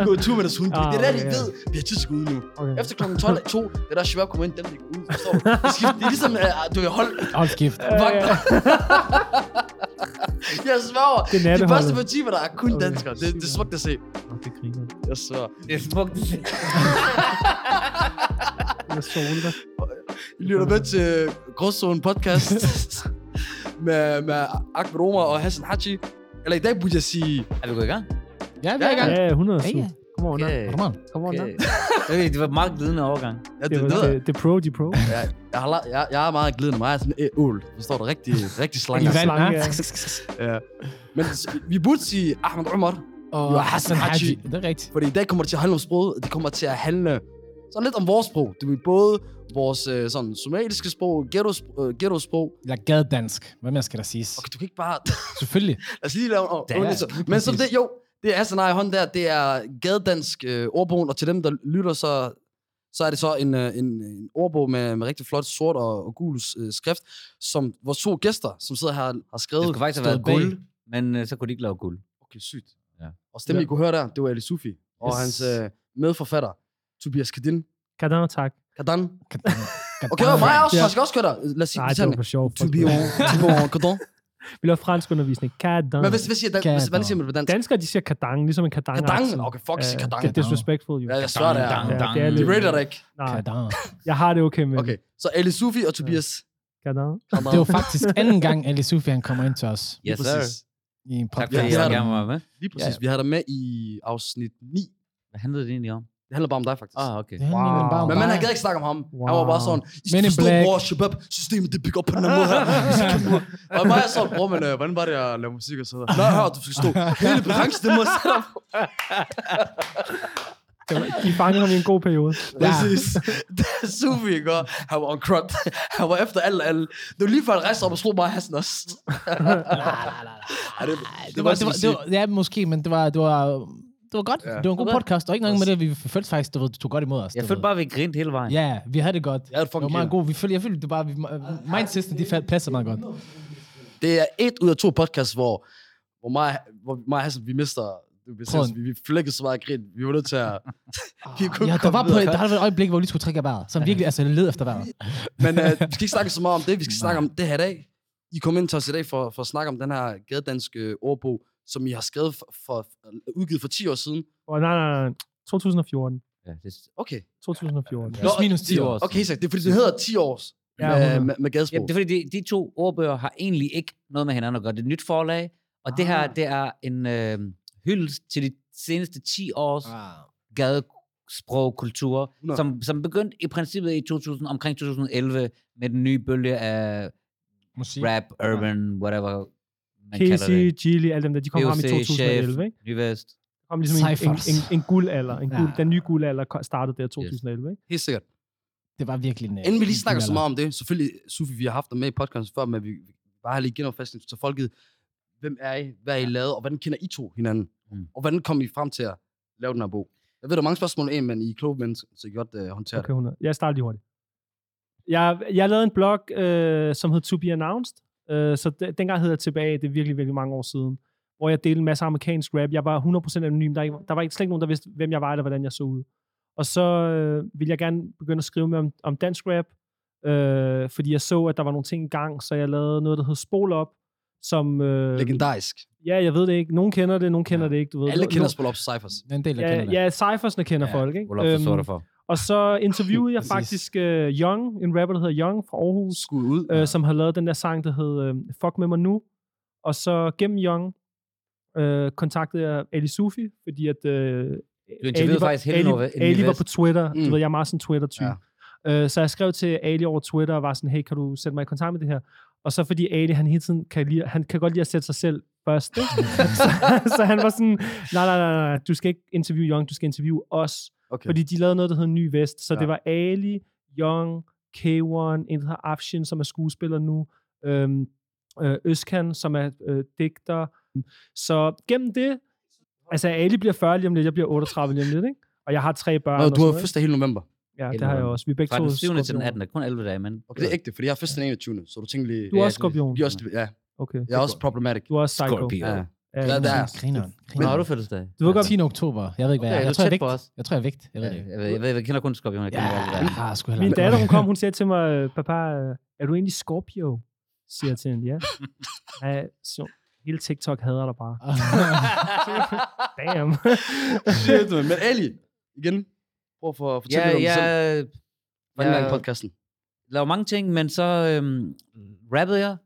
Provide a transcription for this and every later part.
De gå i tur med deres hund. Ah, det er der, de okay, ved, vi har tid til at gå ud nu. Okay. Efter kl. 12, 2, det er der Shabab kommer ind, dem de går ud. Forstår du? Det, er ligesom, uh, du vil holde Hold skift. vagter. Jeg sværger. Det er De første par timer, der er kun Okay. danskere. Det, det er smukt at se. Det griner. Jeg sværger. Det er smukt. Jeg soler dig. I lytter med til Gråzone podcast med, med Ahmed Omar og Hassan Haji. Eller i dag burde jeg sige... Er vi gået i gang? Ja, vi er i gang. Ja, 100 Ja, ja. Kom on, Okay. Kom on. Kom on, Okay. Ved, det var meget glidende overgang. Ja, Det, det, var, det, er pro, de er pro. jeg, jeg, har, jeg, jeg er meget glidende. Mig er sådan en ål. Forstår du? Rigtig, rigtig slange. I vand, Slange, ja. Ja. Men vi burde sige Ahmed Omar. Og Jo, Hassan Haji. Haji. Det er rigtigt. Fordi i dag kommer det til at handle om sproget. Det kommer til at handle sådan lidt om vores sprog. Det er både vores øh, sådan somaliske sprog, ghetto-sprog. Øh, ghetto-sprog. Eller gadedansk. Hvad mere skal der siges? Okay, du kan ikke bare... Selvfølgelig. Lad os lige lave undersøgelse. lige Men så det, jo, det er Hassan hånd der. Det er gadedansk øh, ordbogen, og til dem, der lytter, så, så er det så en, øh, en, en ordbog med, med rigtig flot sort og, og gul øh, skrift, som vores to gæster, som sidder her, har Det skrevet. skulle faktisk have været guld, men øh, så kunne de ikke lave guld. Okay, sygt. Ja. Og stemmen, Ja. I kunne høre der, det var Ali Sufi. Og Yes. hans øh, medforfatter, Tobias Kadin. Kadan, tak. Kadan. Okay, og mig også. Jeg skal også køre der. Lad os sige Nej, det det var for sjov. Tobias Kadin. Vi laver fransk undervisning. Kadan. Men hvis, hvis siger, dan, hvad siger man på dansk? Danskere, de siger kadang, ligesom en kadang. Kadang? Okay, fuck, sig kadang. Det er disrespectful, jo. Ja, jeg svær det er. Er De lidt- rater dig ikke. Nej, Kadan. jeg har det okay med Okay, så Ali Sufi og Tobias. Kadang. Kadang. Det var faktisk anden gang, Ali Sufi han kommer ind til os yes, sir. i en podcast. vi Ja, har jeg det. gerne være med. Lige præcis. Vi har dig med i afsnit 9. Hvad handlede det egentlig om? Det handler bare om dig, faktisk. Ah, okay. Det bare om Men man har ikke snakke om ham. Wow. Han var bare sådan, I skal Men in forstå, Black. hvor Shabab systemet det bygger op på den her måde her. Og mig er så, bror, men øh, hvordan var det at lave musik og så videre? Nå, hør, du skal stå hele branchen, det må jeg sætte op. Det var- De fangede ham i en god periode. Præcis. Da Sufi i går, han var on crud. Han var efter alle, alle. Det var lige før, han rejste op og slog mig Hassan også. Ej, det, Det var, det var, det var, ja, måske, men det var, det var, det var godt. Ja. Det var en god podcast, og ikke noget med det, vi følte faktisk, det, var, det tog godt imod os. Jeg du følte ved. bare, at vi grinte hele vejen. Ja, vi havde det godt. Jeg havde det var meget god. Vi følte, jeg følte, det bare, vi, mindseten, de faldt passer meget godt. det er et ud af to podcasts, hvor, hvor mig, hvor mig Hassan, vi mister vi, vi flækkede så meget grin. Vi var nødt til at... vi kunne Ja, der var, på, der var et øjeblik, hvor vi lige skulle trække af vejret. Som virkelig, altså, led efter vejret. Men øh, vi skal ikke snakke så meget om det. Vi skal snakke om det her i dag. I kom ind til os i dag for, for at snakke om den her gadedanske ordbog, som I har skrevet for, for, udgivet for 10 år siden. Og nej, nej, nej. 2014. Ja, det, Okay. 2014. Plus minus 10 år. Okay, så det er fordi, det hedder 10 års Ja, med, 100. med, med gadesprog. Jamen, det er fordi, de, de to ordbøger har egentlig ikke noget med hinanden at gøre. Det er et nyt forlag, og det her, Ah. det er en øh, hyldest til de seneste 10 års Ah. Nå. som, som begyndte i princippet i 2000, omkring 2011 med den nye bølge af Musik. rap, urban, whatever man Casey, det. Gilly, alle dem der, de kom frem i VOC, 2011, ikke? Nyvest. De kom ligesom en, en, en, en guldalder. En guld, Ja. Den nye guldalder startede der i 2011, ikke? Helt sikkert. Det var virkelig en... øh, Inden vi lige snakker så meget om det, selvfølgelig, Sufi, vi har haft dig med i podcasten før, men vi bare har lige genopfastet til folket. Hvem er I? Hvad er I lavet? Og hvordan kender I to hinanden? Mm. Og hvordan kom I frem til at lave den her bog? Jeg ved, der er mange spørgsmål ind, men I er kloge mennesker, så I godt uh, håndtere Okay, 100. Jeg starter lige hurtigt. Jeg, jeg lavede en blog, øh, som hed To Be Announced. Øh, så de, dengang hed jeg tilbage, det er virkelig, virkelig mange år siden. Hvor jeg delte en masse amerikansk rap. Jeg var 100% anonym. Der, ikke- der var ikke slet ikke nogen, der vidste, hvem jeg var, eller hvordan jeg så ud. Og så øh, ville jeg gerne begynde at skrive mere om, om dansk rap. Øh, fordi jeg så, at der var nogle ting i gang, så jeg lavede noget, der hed Spol Op. Som, øh, Legendarisk. ja, jeg ved det ikke. Nogen kender det, nogen kender det ikke. Du ved. Alle kender Spol Op Cyphers. En del, der Ja, kender det. ja, cyphersne kender folk, ikke? Hvor øhm, står der for? Og så interviewede jeg faktisk uh, Young, en rapper, der hedder Young fra Aarhus, Skud ud. øh, som har lavet den der sang, der hed uh, Fuck med mig nu. Og så gennem Young øh, kontaktede jeg Ali Sufi, fordi at... Øh, Du interviewede var, faktisk Ali, Nova- Ali var på Twitter. Mm. Du ved, jeg er meget sådan en Twitter-type. Ja. Øh, så jeg skrev til Ali over Twitter og var sådan, hey, kan du sætte mig i kontakt med det her? Og så fordi Ali, han hele tiden kan, lide, han kan godt lide at sætte sig selv først. Så, så, han var sådan, nej, nej, nej, nej, du skal ikke interviewe Young, du skal interviewe os. Okay. Fordi de lavede noget, der hedder Ny Vest. Så Ja. det var Ali, Young, K1, en der hedder Afshin, som er skuespiller nu, øhm, øh, Øskan, som er øh, digter. Så gennem det, altså Ali bliver 40 lige om lidt, jeg bliver 38 lige om lidt, ikke? Og jeg har tre børn. Nå, du har fødselsdag hele november. Ja, hele det har jeg også. Vi er begge Fra to den 7. til den skorpioner. 18. Kun 11 dage, men... Okay, det er ægte, fordi jeg har fødselsdag den 21. Så du tænker lige... Du er Ja, også skorpion. Er også, ja, Okay. jeg er også problematic. Du er også psycho. Scorpio. Ja. Ja, Ja, der er- Grineren. Hvornår har du fødselsdag? Du ved godt, 10. oktober. Jeg ved ikke, hvad Okay, jeg er. Jeg tror, jeg er vægt. på os. Jeg tror, jeg er vægt. Jeg ved Ja, det ikke. jeg, ved, jeg, kender kun skorpion. Jeg Ja, kender det er. jeg har sgu min datter, hun kom, hun siger til mig, papa, er du egentlig Scorpio? Siger jeg til hende, ja. ja så, hele TikTok hader dig bare. Damn. Shit, man. Men Ali, igen, prøv at få- fortælle Ja, lidt om dig selv. For i jeg podcasten. lavede mange ting, men så øhm, rappede jeg.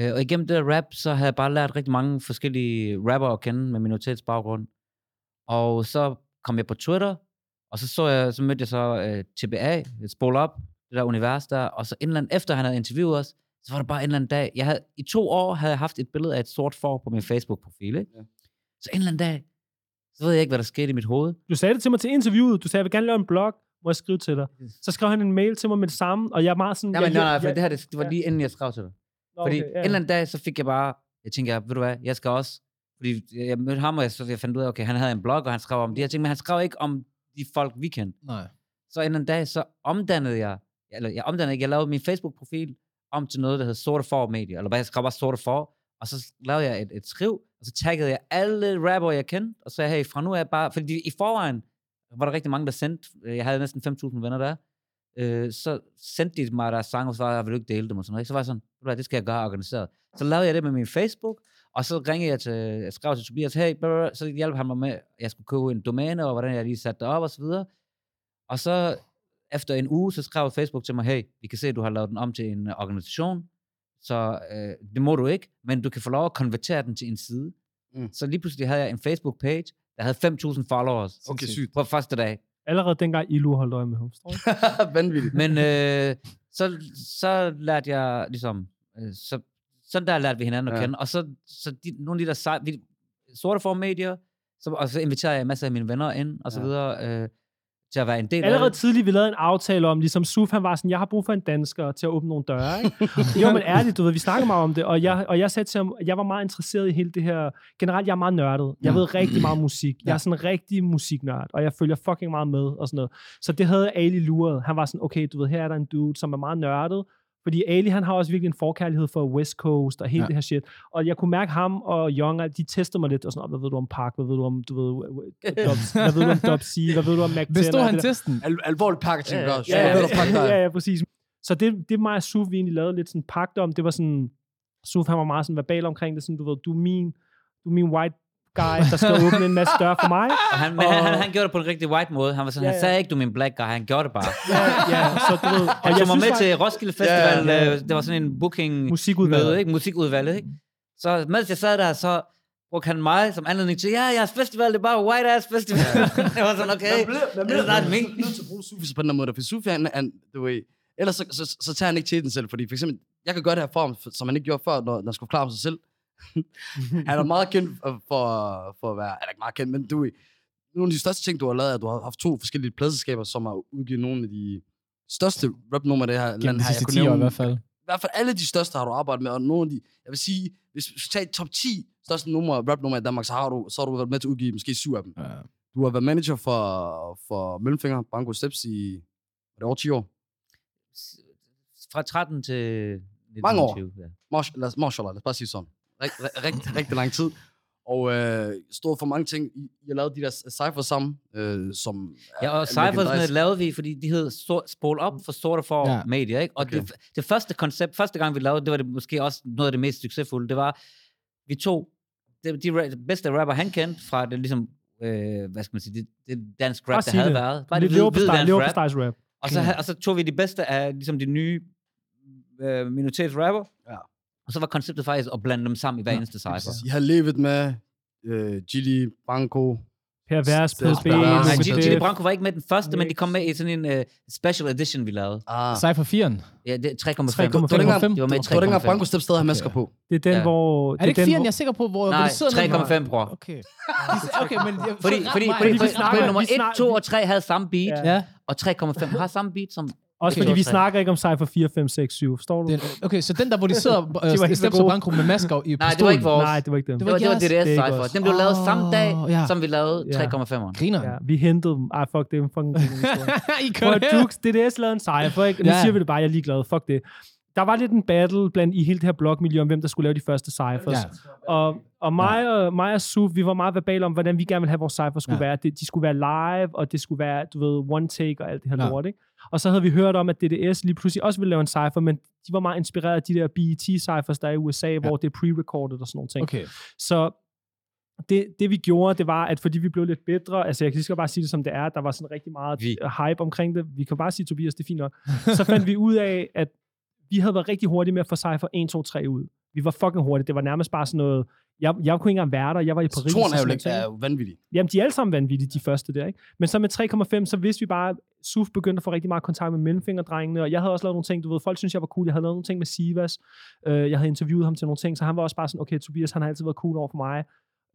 Øh, og igennem det der rap, så havde jeg bare lært rigtig mange forskellige rapper at kende med minoritetsbaggrund. Og så kom jeg på Twitter, og så, så, jeg, så mødte jeg så øh, TBA, et spol op, det der univers der, og så en eller anden, efter han havde interviewet os, så var der bare en eller anden dag, jeg havde, i to år havde jeg haft et billede af et sort får på min Facebook-profil, ikke? Ja. Så en eller anden dag, så ved jeg ikke, hvad der skete i mit hoved. Du sagde det til mig til interviewet. Du sagde, jeg vil gerne lave en blog. Må jeg skrive til dig? Så skrev han en mail til mig med det samme, og jeg er meget sådan... Nej, men jeg, nej, nej, jeg- for det her, det, det var ja. lige inden jeg skrev til dig. Nå, Fordi okay, en eller anden dag, så fik jeg bare, jeg tænker, ved du hvad, jeg skal også, fordi jeg mødte ham, og jeg, så jeg fandt ud af, okay, han havde en blog, og han skrev om de her ting, men han skrev ikke om de folk, vi kendte. Nej. Så en eller anden dag, så omdannede jeg, eller jeg omdannede ikke, jeg lavede min Facebook-profil om til noget, der hed Sorte For Media, eller hvad jeg skrev bare Sorte For, og så lavede jeg et, et skriv, og så taggede jeg alle rapper, jeg kendte, og sagde, hey, fra nu af bare, fordi i forvejen var der rigtig mange, der sendte, øh, jeg havde næsten 5.000 venner der, øh, så sendte de mig deres sange, og så var jeg, vil ikke dele dem, og sådan noget. Så var jeg sådan, "Ved du hvad, det skal jeg gøre organiseret. Så lavede jeg det med min Facebook, og så ringede jeg til, jeg skrev til Tobias, hey, blah. så hjalp han mig med, at jeg skulle købe en domæne, og hvordan jeg lige satte det op, og så videre. Og så efter en uge, så skrev Facebook til mig, hey, vi kan se, at du har lavet den om til en øh, organisation, så øh, det må du ikke, men du kan få lov at konvertere den til en side. Mm. Så lige pludselig havde jeg en Facebook-page, der havde 5.000 followers Okay, sygt. på første dag. Allerede dengang Ilu holdt øje med ham. Vanvittigt. Men øh, så, så lærte jeg ligesom, øh, så, sådan der lærte vi hinanden at Ja. ja. kende. Og så, så de, nogle af de der sej, vi, sorte form medier, så, og så inviterede jeg masser af mine venner ind, og så Ja. videre, øh, til at være en del Allerede af det. tidligt, vi lavede en aftale om, ligesom Suf, han var sådan, jeg har brug for en dansker til at åbne nogle døre, ikke? jo, men ærligt, du ved, vi snakker meget om det, og jeg, og jeg sagde til ham, jeg var meget interesseret i hele det her, generelt, jeg er meget nørdet, jeg Ja. ved rigtig meget om musik, jeg er sådan en rigtig musiknørd, og jeg følger fucking meget med, og sådan noget. Så det havde Ali luret, han var sådan, okay, du ved, her er der en dude, som er meget nørdet, fordi Ali, han har også virkelig en forkærlighed for West Coast og hele Ja. det her shit. Og jeg kunne mærke ham og Young, de tester mig lidt, og sådan, "Åh, hvad ved du om Park, hvad ved du om, du ved, Dubs, hvad ved du om Dub C, hvad ved du om Mac Bestod han testen? Al- alvorlig packaging, Ja, gør. ja, Ja, ja, ja, ja, ja, ja, præcis. Så det, det mig og Suf, vi egentlig lavede lidt sådan pagt om, det var sådan, Suf han var meget sådan verbal omkring det, sådan, du ved, du er min, du er min white guy, der skal åbne en masse døre for mig. Og han, men han, han, Og- han gjorde det på en rigtig white måde. Han var sådan, Ja, han ja. sagde ikke, du er min black guy, han gjorde det bare. Ja, ja, så du ved, og Han jeg tog mig med faktisk, til Roskilde Festival, Ja, ja. øh, det var sådan en booking musikudvalget. møde, ikke? musikudvalget, ikke? Så mens jeg sad der, så brugte han mig som anledning til, ja, jeres festival, det er bare white ass festival. jeg var sådan, okay, Man bliver, man det bliver, er snart man min. nødt til at bruge Sufi på den måde, for Sufi, han, han, du ved, ellers så, så, så, tager han ikke til den selv, fordi for eksempel, jeg kan gøre det her for ham, som han ikke gjorde før, når, når han skulle klare sig selv. han er meget kendt for, for at være, eller ikke meget kendt, men du nogle af de største ting, du har lavet, er, at du har haft to forskellige pladselskaber, som har udgivet nogle af de største rapnumre, det her Gennem land de her. Jeg sidste kunne 10 år i hvert fald. i hvert fald alle de største har du arbejdet med, og nogle af de, jeg vil sige, hvis vi skal tage top 10 største numre, rap-numre i Danmark, så har, du, så har du været med til at udgive måske syv af dem. Ja. Du har været manager for, for Mellemfinger, Branko Steps i, var det over 10 år? Fra 13 til Mange år. 1920, Ja. Marsh, lad, os- Mashallah, lad os bare sige sådan. Rigt, rigt, rigtig, rigtig lang tid. Og øh, stod for mange ting. Har lavet de der cypher sammen, øh, som Ja, og er cyphersne lavede vi, fordi de hed sort, Spol Op for Sorte For Ja. Media, ikke? Og Okay. det, det første koncept, første gang vi lavede, det var det måske også noget af det mest succesfulde, det var, vi tog de, de, bedste rapper, han kendte fra det ligesom, øh, hvad skal man sige, det, det dansk Bare rap, der havde det. været. Bare Lidt det hvide, dansk rap. rap. Og så, og så tog vi de bedste af ligesom de nye øh, minoritetsrapper. Ja. Og så var konceptet faktisk at blande dem sammen i hver Ja, eneste cypher. I har levet med øh, Gilly, Branko. Per Vers, Stel- PSB, Stel- Nej, Gilly. Branco var ikke med den første, men de kom med i sådan en uh, special edition, vi lavede. Ah. Cypher 4'en. Ja, det er 3,5. 3,5. Du var ikke engang- Det var med i du var ikke engang 3,5. Branko Steps stadig har masker på. Det er den, Ja. hvor... Er det ikke den, 4'en, hvor- jeg er sikker på, hvor, hvor Nej, det sidder ned? 3,5, bror. Okay. Okay, men... Jeg, Fordi, fordi, fordi, nummer vi 1, snakker- 2 og 3 havde samme beat, Ja. Ja, og 3,5 har samme beat som... Også Okay. fordi vi snakker ikke om Cypher 4, 5, 6, 7. Forstår du? det, okay, så den der, hvor de sidder, var øh, så Steps og gode. Branko med masker i Nej, det var ikke vores. Nej, det var ikke dem. Det Det var, det var. DDS Det er ikke Cypher. Den blev lavet samme dag, ja. som vi lavede Ja. 3,5'eren. Griner. Ja, vi hentede dem. Ej, fuck det. er en Fucking. I kører at Dukes, DDS lavede en cypher, ikke? Nu Ja. siger vi det bare, jeg er ligeglad. Fuck det. der var lidt en battle blandt i hele det her blogmiljø om, hvem der skulle lave de første cyphers. Ja. Og, og mig, og, mig og Suf, vi var meget verbale om, hvordan vi gerne ville have, vores cypher skulle Ja. være. Det, de skulle være live, og det skulle være, du ved, one take og alt det her Ja. lort, ikke? Og så havde vi hørt om, at DDS lige pludselig også ville lave en cypher, men de var meget inspireret af de der BET-cyphers, der er i USA, ja. hvor det er pre-recorded og sådan nogle ting. Okay. Så det, det vi gjorde, det var, at fordi vi blev lidt bedre, altså jeg kan lige bare sige det som det er, der var sådan rigtig meget Vi. hype omkring det. Vi kan bare sige, Tobias, det er fint nok. Så fandt vi ud af, at vi havde været rigtig hurtige med at få Cypher 1, 2, 3 ud. Vi var fucking hurtige. Det var nærmest bare sådan noget... Jeg, jeg kunne ikke engang være der. Jeg var i Paris. Toren er jo, noget, er jo vanvittig. Jamen, de er alle sammen vanvittige, de første der, ikke? Men så med 3,5, så vidste vi bare, Suf begyndte at få rigtig meget kontakt med mellemfingerdrengene, og jeg havde også lavet nogle ting, du ved, folk synes, jeg var cool. Jeg havde lavet nogle ting med Sivas. Øh, jeg havde interviewet ham til nogle ting, så han var også bare sådan, okay, Tobias, han har altid været cool over for mig.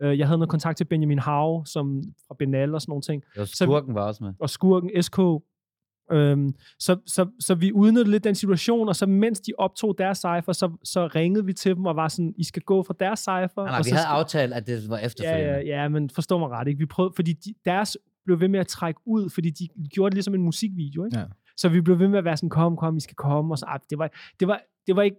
Øh, jeg havde noget kontakt til Benjamin Hav, som fra Benal og sådan nogle ting Og skurken var også med. og skurken SK. Øhm, så, så, så vi udnyttede lidt den situation, og så mens de optog deres cypher, så, så ringede vi til dem og var sådan, I skal gå fra deres cypher. Nej, nej, og vi så havde skal- aftalt, at det var ja, efterfølgende. ja, ja, men forstå mig ret, ikke? Vi prøvede, fordi de, deres blev ved med at trække ud, fordi de gjorde det ligesom en musikvideo, ikke? Ja. Så vi blev ved med at være sådan, kom, kom, I skal komme, og så, ah, det var, det var, det var ikke,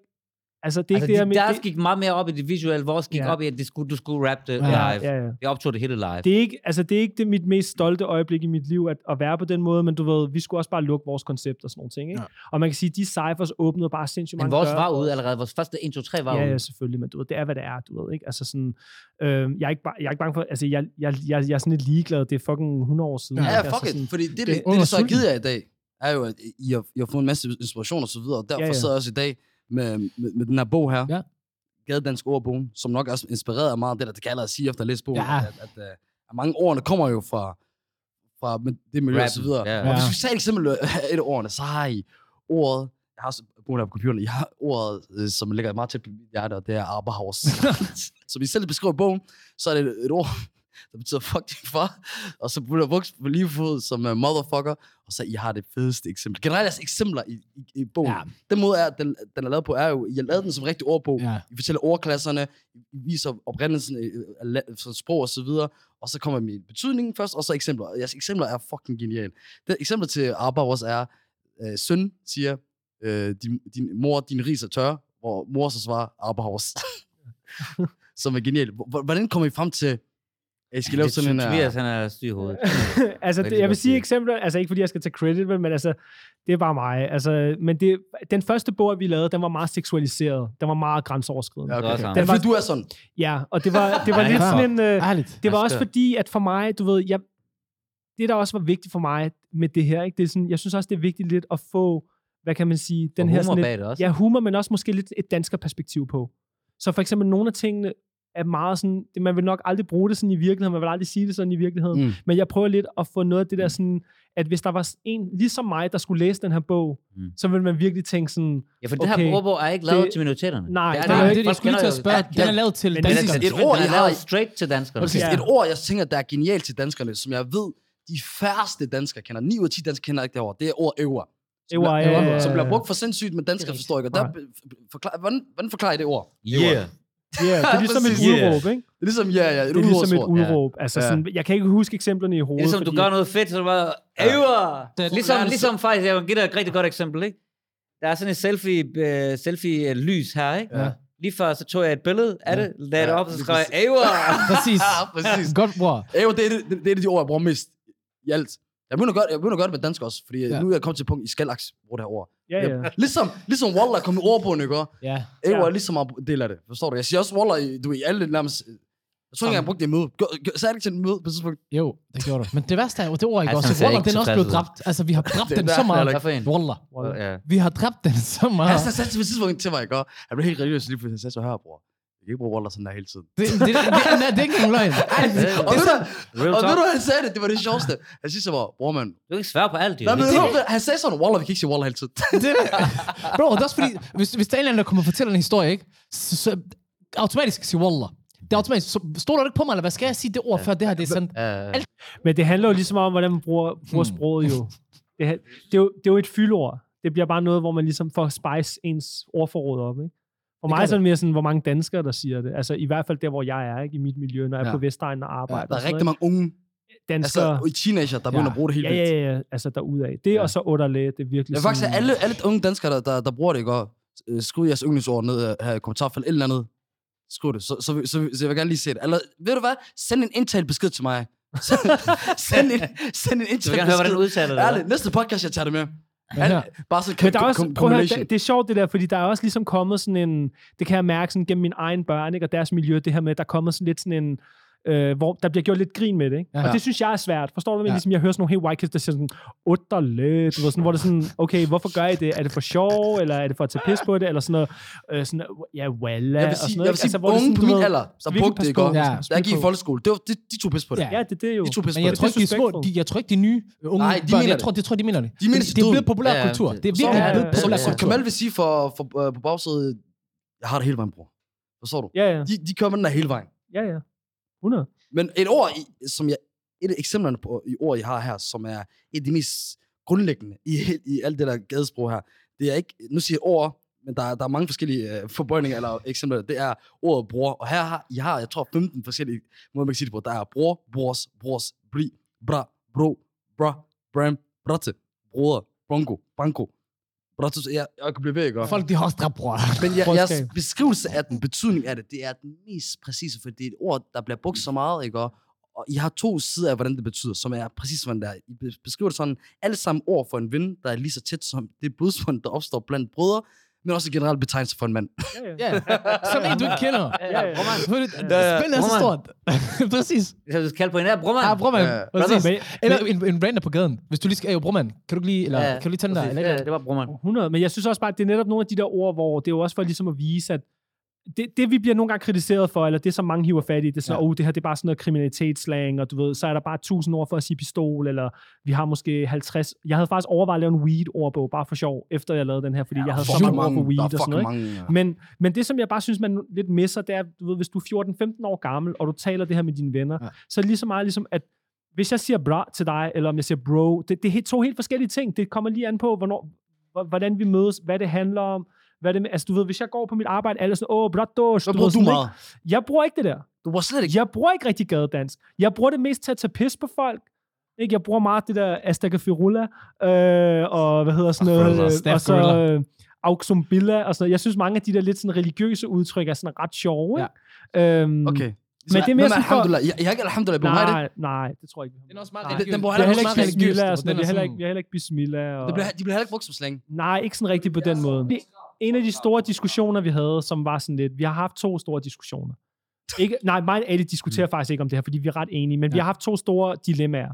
altså det er Altså, ikke det, her de, med, deres det, gik meget mere op i det visuelle, vores gik Ja. op i, at det skulle, du skulle rap det Ja, live. ja, ja. Vi optog det hele live. Det er ikke, altså det er ikke det mit mest stolte øjeblik i mit liv, at, at være på den måde, men du ved, vi skulle også bare lukke vores koncept og sådan nogle ting, ikke? Ja. Og man kan sige, at de cyphers åbnede bare sindssygt Men mange vores døre var ude allerede. Vores første 1, 2, 3 var Ja, ude. ja, selvfølgelig, men du ved, det er, hvad det er, du ved, ikke? Altså sådan, øh, jeg, er ikke, ba- jeg er ikke bange for, altså jeg, jeg, jeg, jeg er sådan lidt ligeglad, det er fucking 100 år siden. Ja, Ja, fuck altså it. Fordi det, det, det- det, under det, så har sulten. givet jer i dag, er jo, at I har, I har fået en masse inspiration og så videre, og derfor Ja, ja, ja. ja. sidder jeg også i dag med, med, med den her bog her, Ja. Gadedansk ordbog, som nok også inspireret af meget af det, der det kan allerede sige efter at læse bogen, Ja. at, at, at, at, mange ordene kommer jo fra, fra med det miljø og så Rappen, videre. ja. Og hvis vi sagde eksempel et af ordene, så har I ordet, jeg har også bogen her på computeren, I har ordet, øh, som ligger meget tæt på mit hjerte, og det er Arberhaus. som I selv beskriver i bogen, så er det et, et ord, der betyder fuck din far, og så bliver brugt på lige fod som uh, motherfucker, og så I har det fedeste eksempel. Generelt altså eksempler i, i, i bogen. Ja. Den måde, er, den, den er lavet på, er jo, I har lavet den som rigtig ordbog. Ja. I fortæller ordklasserne, I viser oprindelsen øh, af la- for sprog og så videre, og så kommer med betydningen først, og så eksempler. Jeres eksempler er fucking geniale. Det eksempel til Arbaros er, øh, søn siger, øh, din, din mor, din ris er tør, hvor mor så svarer Arbaros. som er genialt. H- Hvordan kommer I frem til, I skal lave sådan en... Tobias, han er syg i hovedet. altså, det, jeg vil sige eksempler, altså ikke fordi jeg skal tage credit, men, men altså, det er bare mig. Altså, men det, den første bog, vi lavede, den var meget seksualiseret. Den var meget grænseoverskridende. Ja, Det var okay. okay. Den var- fordi du er sådan. Ja, og det var, det var lidt sådan en... Øh, Ærligt. det var Jeg også fordi, at for mig, du ved, jeg, det der også var vigtigt for mig med det her, ikke? Det er sådan, jeg synes også, det er vigtigt lidt at få, hvad kan man sige, den Og her humor sådan lidt, bag det også. Ja, humor, men også måske lidt et dansker perspektiv på. Så for eksempel nogle af tingene er meget sådan, det, man vil nok aldrig bruge det sådan i virkeligheden, man vil aldrig sige det sådan i virkeligheden, mm. Mm. men jeg prøver lidt at få noget af det der sådan, at hvis der var en ligesom mig, der skulle læse den her bog, Mm. mm. så ville man virkelig tænke sådan, Ja, for det Okay. her ordbog er ikke lavet Det- til minoriteterne. Nej, det er det er Nej, jo det er ikke- det, jeg skulle lige til at spørge. Ja, Den er lavet til men det er danskere. et ord, er har straight til danskerne. Præcis. Ja. Et ord, jeg tænker, der er genialt til danskerne, som jeg ved, de færreste danskere kender. 9 ud af 10 danskere kender ikke det ord. Det er ord øver. Som, Øver, bliver, ja, som bliver brugt for sindssygt, men danskere Det er forstår ikke. Og der, Nej. be- forklar, hvordan, hvordan forklarer I det ord? Yeah. Ja, det er ligesom et Præcis. udråb, ikke? Det er ligesom, ja, ja, et Det er ligesom et udråb. Altså Ja. sådan, jeg kan ikke huske eksemplerne i hovedet. Ligesom du fordi- gør noget fedt, så er du bare, æver! Det- Ligesom, det- ligesom faktisk, jeg vil give dig et rigtig godt eksempel, ikke? Der er sådan et selfie, uh, selfie uh, lys her, ikke? Ja. Lige før, så tog jeg et billede af det, lagde det Ja, op, og så skrev jeg, præcis. æver! Præcis. Ja, præcis. Godt ord. Æver, det er, det, det, det er de ord, jeg bruger mest i alt. Jeg begynder at gøre, jeg begynder at gøre det med dansk også, fordi Ja. nu er jeg kommet til et punkt, I skal bruge det her ord. Ja, ja. Ligesom, ligesom Waller kom i ordbogen, ikke? Ja. Æver Ja. er ligesom en del af det, forstår du? Jeg siger også Waller, i- du i alle nærmest... Jeg tror ikke, jeg har brugt det i møde. Sagde jeg det ikke til en møde på et tidspunkt? Jo, det gjorde du. Men det værste er jo, det ord ikke også. ikke den er også blevet dræbt. Altså, vi har dræbt den så meget. heller Hvad for en? Wallah. Ja. Vi har dræbt den så meget. Han sagde på et tidspunkt til mig, ikke? Han blev helt religiøs lige pludselig. Han sagde så her, bror. Jeg kan ikke bruge Waller sådan der hele tiden. Det, det, det, det, det er ikke engang løgn. Og ved du, og ved du, han sagde det? Det var det sjovste. Han siger så bare, bror, man. Du kan ikke svære på alt, jo. Nej, men, Det- det, han sagde sådan, Waller, vi kan ikke sige Waller hele tiden. det, bro, det er også fordi, hvis, hvis der er en eller anden, der kommer og fortæller en historie, ikke? Så, så automatisk sige Wallah. Det er automatisk. Så, stoler du ikke på mig, eller hvad skal jeg sige det ord, før det her det er sådan? Ja, Men det handler jo ligesom om, hvordan man bruger, bruger Hmm. sproget jo. Det, det, er jo. det er jo et fyldord. Det bliver bare noget, hvor man ligesom får spice ens ordforråd op, ikke? For Det mig gør er sådan mere sådan, hvor mange danskere, der siger det. Altså i hvert fald der, hvor jeg er, ikke? I mit miljø, når jeg er Ja. på Vestegnen og arbejder. Der er rigtig noget, mange unge, danskere. altså i teenager, der begynder Ja. at bruge det helt ja, vildt. ja, ja, altså derudad. Det Ja. og så underlæge, det er virkelig Det er faktisk sådan, alle, alle unge danskere, der, der, der bruger det, ikke? Og øh, skriv jeres yndlingsord ned øh, her i kommentarfeltet, eller andet. Skriv det, så, så, så, så, så jeg vil gerne lige se det. Eller, ved du hvad? Send en indtalt besked til mig. send, send en, send en Jeg vil indtalt gerne høre, hvordan du besked. udtaler det. Ærligt, næste podcast, jeg tager det med. Men Bare så Men der er også, prøv at høre, det, det er sjovt det der, fordi der er også ligesom kommet sådan en, det kan jeg mærke sådan gennem mine egne børn, ikke, og deres miljø, det her med, der er kommet sådan lidt sådan en, øh, hvor der bliver gjort lidt grin med det, ikke? Ja. Og det synes jeg er svært. Forstår du, hvad Ja. ligesom jeg hører sådan nogle helt white kids, der siger sådan, utterle, du ved, sådan, hvor det sådan, okay, hvorfor gør I det? Er det for sjov, eller er det for at tage pis på det, eller sådan noget, øh, sådan, ja, walla, Jeg vil og sådan sige, noget, jeg vil sige Altså, hvor det unge sådan, på min alder, der brugte det, på. også? Ja. Da jeg gik i folkeskole, det var, de, de tog pis på det. Ja. Det, det er jo. De tog pis Men på jeg det. tror ikke, de små, de, jeg tror ikke, de nye unge Nej, de børn, mener jeg det. tror, det tror, de mener det. De mener det, det det er blevet populær kultur. det- Det er virkelig blevet populær kultur. Kamal vil sige for, for, øh, på bagsædet, jeg har det hele vejen, bror. Forstår du? Ja, ja. De, de kommer den der hele vejen. Ja, ja. 100. Men et ord, i- som jeg, et af eksemplerne på i ord, jeg har her, som er et af de mest grundlæggende i, i alt det der gadesprog her, det er ikke, nu siger jeg ord, men der, der er mange forskellige øh, forbøjninger eller eksempler. Det er ordet bror, og her har jeg har, jeg tror, 15 forskellige måder, man kan sige det på. Der er bror, brors, brors, bri, bra, bro, bra, bram, bratte, broder, bronco, banko, så jeg, jeg kan blive ved, ikke? Folk, de har også dræbt, bror. Men jeg, jeres beskrivelse af den, betydning af det, det er den mest præcise, for det er et ord, der bliver brugt så meget, ikke? Og, I har to sider af, hvordan det betyder, som er præcis sådan der. I be- beskriver det sådan, alle sammen ord for en ven, der er lige så tæt som det blodsbånd, der opstår blandt brødre, men også generelt betegnelse for en mand. Ja, ja. Ja, som en, du ikke kender. Ja, ja. Ja. Spændende er så stort. Præcis. Jeg skal kalde på en her, bror, Ja, bror, man. Ja. Præcis. Men, Eller en, en brander på gaden. Hvis du lige skal... Jo, bror, man. Kan du ikke lige... Eller, Ja, kan du lige tage den der? Eller, Ja, det var bror, mand. 100. Men jeg synes også bare, at det er netop nogle af de der ord, hvor det er jo også for ligesom at vise, at det, det, vi bliver nogle gange kritiseret for, eller det, som mange hiver fat i, det er sådan, Ja. oh, det her det er bare sådan noget kriminalitetsslang, og du ved, så er der bare 1000 ord for at sige pistol, eller vi har måske 50. Jeg havde faktisk overvejet at lave en weed-ordbog, bare for sjov, efter jeg lavede den her, fordi ja, jeg havde så mange ord for weed og sådan noget. mange. ja. Men, men det, som jeg bare synes, man lidt misser, det er, du ved, hvis du er 14-15 år gammel, og du taler det her med dine venner, Ja. så er det lige så meget ligesom, at hvis jeg siger bra til dig, eller om jeg siger bro, det, det er to helt forskellige ting. Det kommer lige an på, hvornår, hvordan vi mødes, hvad det handler om. Hvad det, altså, du ved, hvis jeg går på mit arbejde, alle er sådan, åh, bratos. Hvad bruger du meget? Jeg bruger ikke det der. Du var slet ikke... Jeg bruger ikke rigtig gadedans. Jeg bruger det mest til at tage pis på folk. Ikke? Jeg bruger meget det der Astagfirullah, øh, og hvad hedder sådan noget, Astagfirullah, øh, og så øh, Auxumbilla, og sådan noget. Jeg synes, mange af de der lidt sådan religiøse udtryk er sådan ret sjove. Ikke? Øhm, Okay. Men det er mere sådan for- alhamdulillah? Jeg, jeg har ikke alhamdulillah, det? Nej, nej, det tror jeg ikke. Den er også meget Nej. religiøs. Den bruger heller ikke ikke og og den Vi er har heller ikke, vi har heller ikke bismillah. Og... Det bliver, de bliver heller ikke brugt som slang. Nej, ikke sådan rigtigt på den måde. Det, en af de store diskussioner, vi havde, som var sådan lidt... Vi har haft to store diskussioner. Ikke, nej, mig og Ali diskuterer faktisk ikke om det her, fordi vi er ret enige, men ja. vi har haft to store dilemmaer.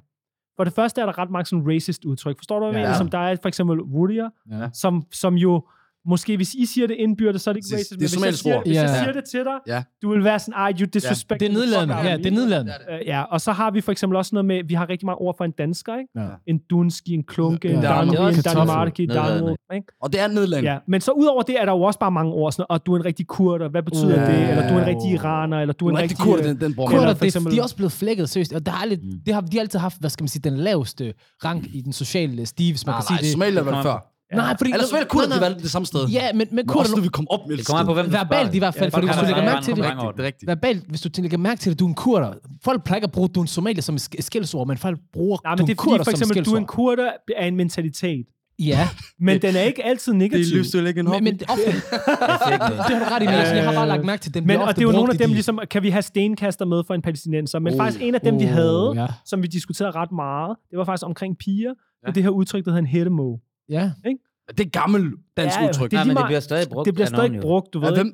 For det første er der ret mange sådan racist udtryk. Forstår du, hvad jeg Ja. mener? Som der er for eksempel Woodia, Ja. som, som jo måske hvis I siger det indbyrdes, så er det ikke racist. Det er men hvis jeg, siger, hvis jeg Ja. siger det til dig, Ja. du vil være sådan, ej, you disrespect Det er nedladende. Ja, me." det er nedladende. Øh, ja, og så har vi for eksempel også noget med, vi har rigtig mange ord for en dansker, ikke? Ja. En dunski, en klunke, en Ja. Det en kartoffel. danimarki, Nedladende. dango, ikke? Og det er nedland. Ja, men så udover det er der jo også bare mange ord, sådan, og du er en rigtig kurder, hvad betyder Ja. det? Eller du er en rigtig iraner, eller du er en rigtig rigtig... kurd, øh, den, den bruger Kurder, man. Kurder, for det, eksempel- de er også blevet flækket, seriøst. Og der har, Mm. det har, de har altid haft, hvad skal man sige, den laveste rank i den sociale stige, hvis man kan sige det. Somalia var det før. Ja. Nej, fordi... Ellers var det kurder, Nej, de valgte det samme sted. Ja, men, men Men også nu vi kom op med Det kommer på, hvem du verbalt i hvert fald, Ja, fordi hvis du har lægger mærke til det. Det er rigtigt. verbalt, hvis du lægger mærke til det, du er en kurder. Folk plejer ikke at bruge, du er en somalier som et sk- skældsord, men folk bruger, Nej, du men er det en er fordi, kurder for som eksempel, du er en kurder er en mentalitet. Ja, Men den er ikke altid negativ. ikke en men, men ofte, det har du ret i, men jeg, har bare lagt mærke til, den Men, og det er jo nogle af dem, de- ligesom, kan vi have stenkaster med for en palæstinenser, men Oh. faktisk en af dem, vi Oh, havde, Ja. som vi diskuterede ret meget, det var faktisk omkring piger, Ja. ja. det her udtryk, der hedder en hættemo. Ja. Det er gammel dansk Ja, udtryk. det er Nej, lige men det bliver stadig brugt. Det bliver stadig nogen, brugt, du Ja, ved. hvem?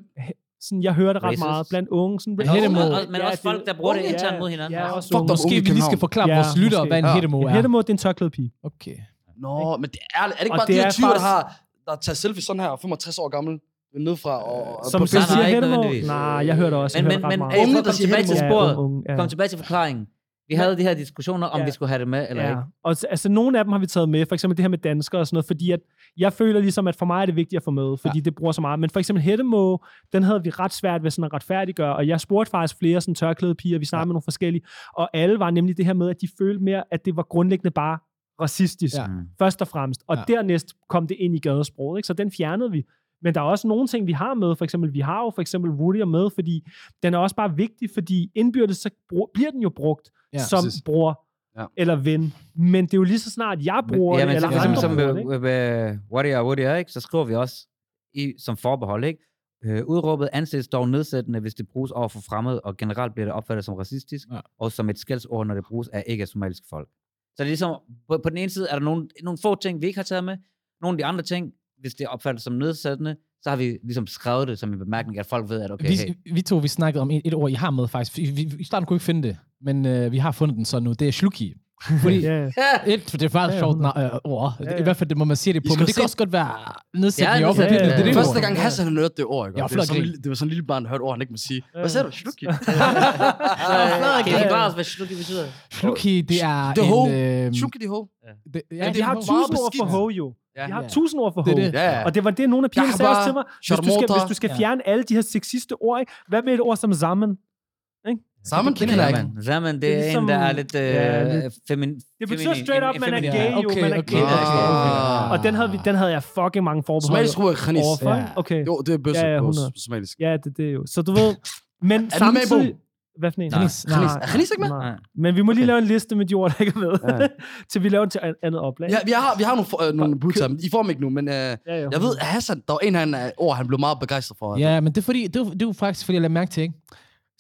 Sådan, jeg hører det ret Racist. meget blandt unge. Sådan, Men hættemo- Og- og- Men Ja, også folk, der bruger det internt ja. mod hinanden. Ja, også Fuck Måske vi lige skal forklare Ja, vores lyttere, hvad en Ja. hetero En er. hættemo, det er en tørklædepige. Okay. Nå, men det er, er det ikke Og bare det de her er typer, der faktisk- har der tager selfie sådan her, 65 år gammel, nedefra og, og Som Nej, siger nej, ikke. Nej, jeg hører det også. Men, men, det men komme siger tilbage til sporet. Ja, ja. Kom tilbage til forklaringen. Vi havde de her diskussioner, om Ja. vi skulle have det med, eller Ja, ikke. og altså nogle af dem har vi taget med, for eksempel det her med danskere og sådan noget, fordi at jeg føler ligesom, at for mig er det vigtigt at få med, fordi ja. det bruger så meget. Men for eksempel hættemo, den havde vi ret svært ved sådan at retfærdiggøre, og jeg spurgte faktisk flere sådan tørklæde piger, vi snakkede ja. med nogle forskellige, og alle var nemlig det her med, at de følte mere, at det var grundlæggende bare racistisk, Ja. ja. Først og fremmest. Og Ja. ja. dernæst kom det ind i gadesproget, ikke? så den fjernede vi. Men der er også nogle ting, vi har med. For eksempel, vi har jo for eksempel Woody med, fordi den er også bare vigtig, fordi indbyrdes så brug, bliver den jo brugt Ja, ja, som præcis. bror Ja. eller ven. Men det er jo lige så snart, jeg bruger ja, det, men eller for eksempel andre som bruger med, det. ikke? med, Woody og Woody, ikke? så skriver vi også i, som forbehold, ikke? Øh, udråbet anses dog nedsættende, hvis det bruges over for fremmede, og generelt bliver det opfattet som racistisk, Ja. ja. og som et skældsord, når det bruges af ikke-somaliske folk. Så det er ligesom, på, på den ene side er der nogle, nogle få ting, vi ikke har taget med. Nogle af de andre ting, hvis det opfattet som nedsættende, så har vi ligesom skrevet det som en bemærkning, at folk ved, at okay, hey, Vi, vi to, vi snakkede om et, et ord, I har med faktisk. Vi, vi, I starten kunne ikke finde det, men øh, vi har fundet den så nu. Det er sluki. Fordi ja. et, for det er faktisk sjovt øh, ord. Ja, ja. I hvert fald, det må man sige det på. Men det se- kan også godt være nedsættende Ja, det- over for ja, det. ja, Det er det. Første gang Hassan han hørte det ord, ikke? Det, var sådan, det var sådan en lille barn, der hørte ord, han ikke må sige. Hvad sagde du? Shluki? kan I os, hvad slukke betyder? Sluki, det er Det er en... Øh, Shluki, det er ho. det, ja, det er har tusind ord for ho, jo. Ja. Har tusind ord for Det er ho. det. Ja, ja. Og det var det, nogle af pigerne Jeg sagde har også til mig. bare Hvis du, skal, hvis du skal fjerne alle de her sexiste ord, ikke? hvad med et ord som sammen? Sammen, det kender jeg ikke. Zaman. Det, er er ligesom- en, der er lidt, øh, Ja, lidt- femin, Det betyder straight up, man er Ja, gay, jo. okay, Man er okay, gay. okay. Og den havde, vi, den havde jeg fucking mange forbehold Somalisk ord er khanis. Ja. Okay. Jo, det er bøsse Ja, ja, på 100. somalisk. Ja, det, det er jo. Så du ved, men med i bogen? samtidig... Hvad for en? Khanis. Khanis. Er khanis ikke med? Nej. Men vi må lige Okay. lave en liste med de ord, der ikke er med. Ja. til vi laver til an- andet oplag. Ja, vi har, vi har nogle, for- øh, nogle bud sammen. I får dem ikke nu, men øh, ja, ja, jeg ved, at Hassan, der var en af han, øh, ord, han blev meget begejstret for. Ja, men det er, fordi, det er, det er jo faktisk, fordi jeg lader mærke til, ikke?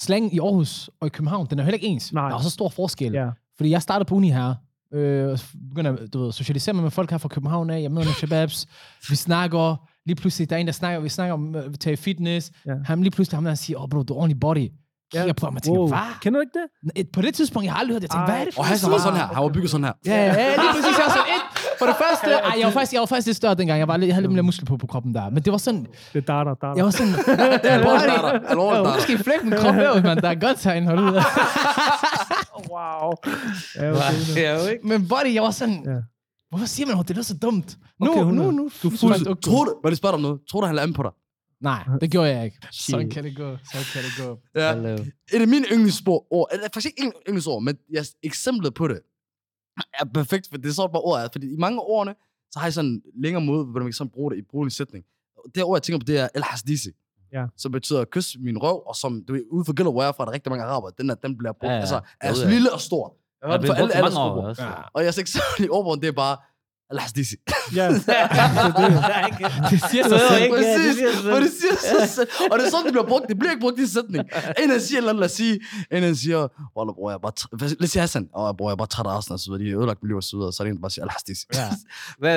Slang i Aarhus og i København, den er heller ikke ens. Nej. Der er også stor forskel. Ja. Fordi jeg startede på uni her, øh, begynder du ved, socialisere mig med folk her fra København af, jeg møder nogle shababs, vi snakker, lige pludselig, der er en, der snakker, vi snakker om at tage fitness, Ja. han lige pludselig, ham der siger, åh oh, bro, du er ordentlig body. Ja. På ham og tænker, Wow. hvad? Kender du ikke det? Et- På det tidspunkt, jeg har aldrig hørt det, jeg tænkte, Ej. hvad er det for Og Hassan var sådan her. Han var bygget sådan her. Ja, ja, ja, lige præcis. Jeg var sådan et. For det første, ej, jeg var faktisk, jeg var faktisk lidt større dengang. Jeg, var lidt, jeg havde lidt mere muskler på, på kroppen der. Men det var sådan, Det er darter, darter. jeg var sådan, Det er alvorligt, der er der. Alvorligt, der er der. Måske flække min krop der, mand. Der er godt tegn, hold ud. Wow. Ja, okay. Ja, jo ikke? Men buddy, jeg var sådan, Ja. hvorfor siger man, at det er så dumt? Nu, Okay, nu, 100. nu. Du er nu- fuld- nu- Tror du, må jeg spørge dig om noget? Tror du, han lader an på dig? Nej, det gjorde jeg ikke. Sådan Shit. kan det gå. Sådan kan det gå. Ja. Hallo. Et af mine yndlingsord, ord, eller faktisk ikke yndlings- yndlingsord, men yes, eksemplet på det, er perfekt, for det er så bare ordet er, fordi i mange af ordene, så har jeg sådan længere måde, hvordan man kan sådan bruge det i bruge det i sætning. Det ord, jeg tænker på, det er el hasdisi. Ja. Som betyder kys min røv, og som, du ved, ude for Gilloware fra, der er rigtig mange araber, den, er, den bliver brugt, Ja, ja, ja. ja. altså, er Derude så af. lille og stor. Jeg Der er hørt for alle, alle jeg er bare el hasdisi. Ja. Det siger sig Så selv. ikke- Ja, det Præcis, siger sig selv. og det siger sig selv. Og det er sådan, det bliver brugt. Det bliver ikke brugt i sætning. En han siger lad os sige, en han siger, Wallah, bror, jeg er bare, lad os sige Hassan, åh, bror, jeg er bare træt af Arsenal, og så de ødelagt miljø og så videre, så er det en, der bare siger, al-Hasdis. Ja. Hvad,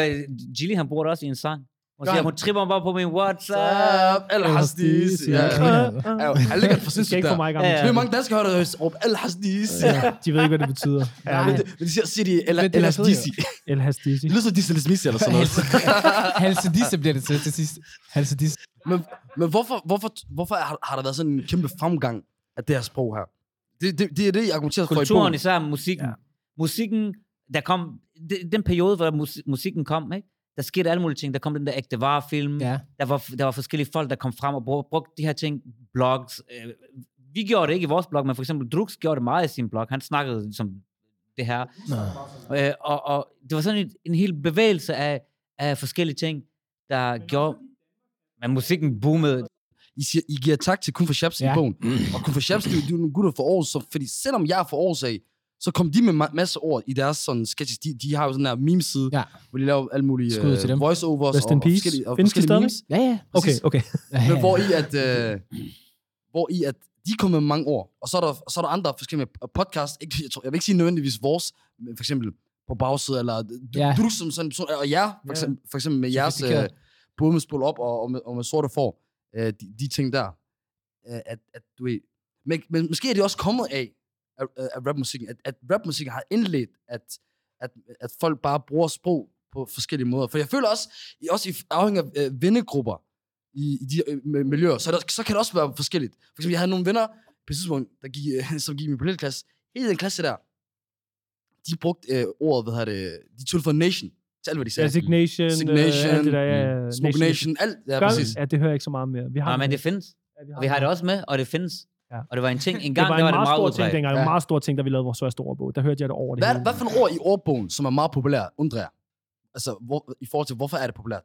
Gilly, han bruger det også i en sang. Hun siger, han? hun tripper mig bare på min WhatsApp. al-Hasdis. Ja, Ja. ja. Ja, Han ligger for sindssygt der. mig. Ja, Det ja. er mange danskere, der hører råbe al-Hasdis. Ja, de ved ikke, hvad det betyder. Nej. Men de siger, siger de Men det er. El lyder som Disse Lesmisi eller sådan noget. Halse disse bliver det til til sidst. Halse disse. Men, men hvorfor, hvorfor, hvorfor har, har der været sådan en kæmpe fremgang af det her sprog her? Det, det, det er det, jeg argumenterer for i Kulturen, bogen. især musikken. Ja. Ja. Musikken, der kom, de- den periode, hvor mus- musikken kom, ikke? Der skete alle mulige ting. Der kom den der ægte varefilm. Ja. Der, var, der var forskellige folk, der kom frem og brug, brugte de her ting. Blogs. Øh, vi gjorde det ikke i vores blog, men for eksempel Drux gjorde det meget i sin blog. Han snakkede ligesom det her. Øh, og, og det var sådan en, en hel bevægelse af, af forskellige ting, der gjorde... Men musikken boomede. I, siger, I giver tak til Kun for Chaps ja. I bogen. Og Kun for er jo- det er nogle gutter for Aarhus, så, fordi selvom jeg er for Aarhus af, så kom de med ma- masse ord i deres sådan sketches. De, de har jo sådan her meme-side, Ja. hvor de laver alle mulige Skud til uh, dem. voiceovers Rest og, og forskellige, og Findes de forskellige memes. Ja, ja. Okay, Præcis. okay. Men hvor i at, øh, hvor i at de kommer med mange ord, og så er der, så er der andre forskellige podcast, ikke, jeg, tror, jeg vil ikke sige nødvendigvis vores, men for eksempel på bagside, eller du, Ja. ja. du som sådan en person, og jer, for Ja. eksempel, for eksempel med jeres øh, både med spil op og, og, med, og med sorte får, øh, de, de ting der, øh, at, at du ved, men, men måske er det også kommet af, af, af rapmusikken, at, at rapmusikken har indledt, at, at, at folk bare bruger sprog på forskellige måder. For jeg føler også, i, også i afhængig af øh, vennegrupper, i, i de øh, mi- miljøer, så, er der, så kan det også være forskelligt. For eksempel, jeg havde nogle venner på et tidspunkt, der gik, øh, som gik i min politiklasse. Hele den klasse der, de brugte øh, ordet, hvad hedder det, de tog for nation, til alt, hvad de sagde. Designation. Signation, øh, alt det der, ja, ja, Smoke Nation, alt. Ja, Gør, præcis. ja, det hører jeg ikke så meget mere. Vi har Nej, men det findes. ja, Og vi har det også med, og det findes. Ja. Og det var en ting. En det gang, var der en var det meget meget stor ting dengang. Det var en Ja. meget stor ting, da vi lavede vores første ordbog. Der hørte jeg det over det Hvad, hele. hvad for nogle ord i ordbogen, som er meget populære, undrer jeg? Altså, hvor, i forhold til, hvorfor er det populært?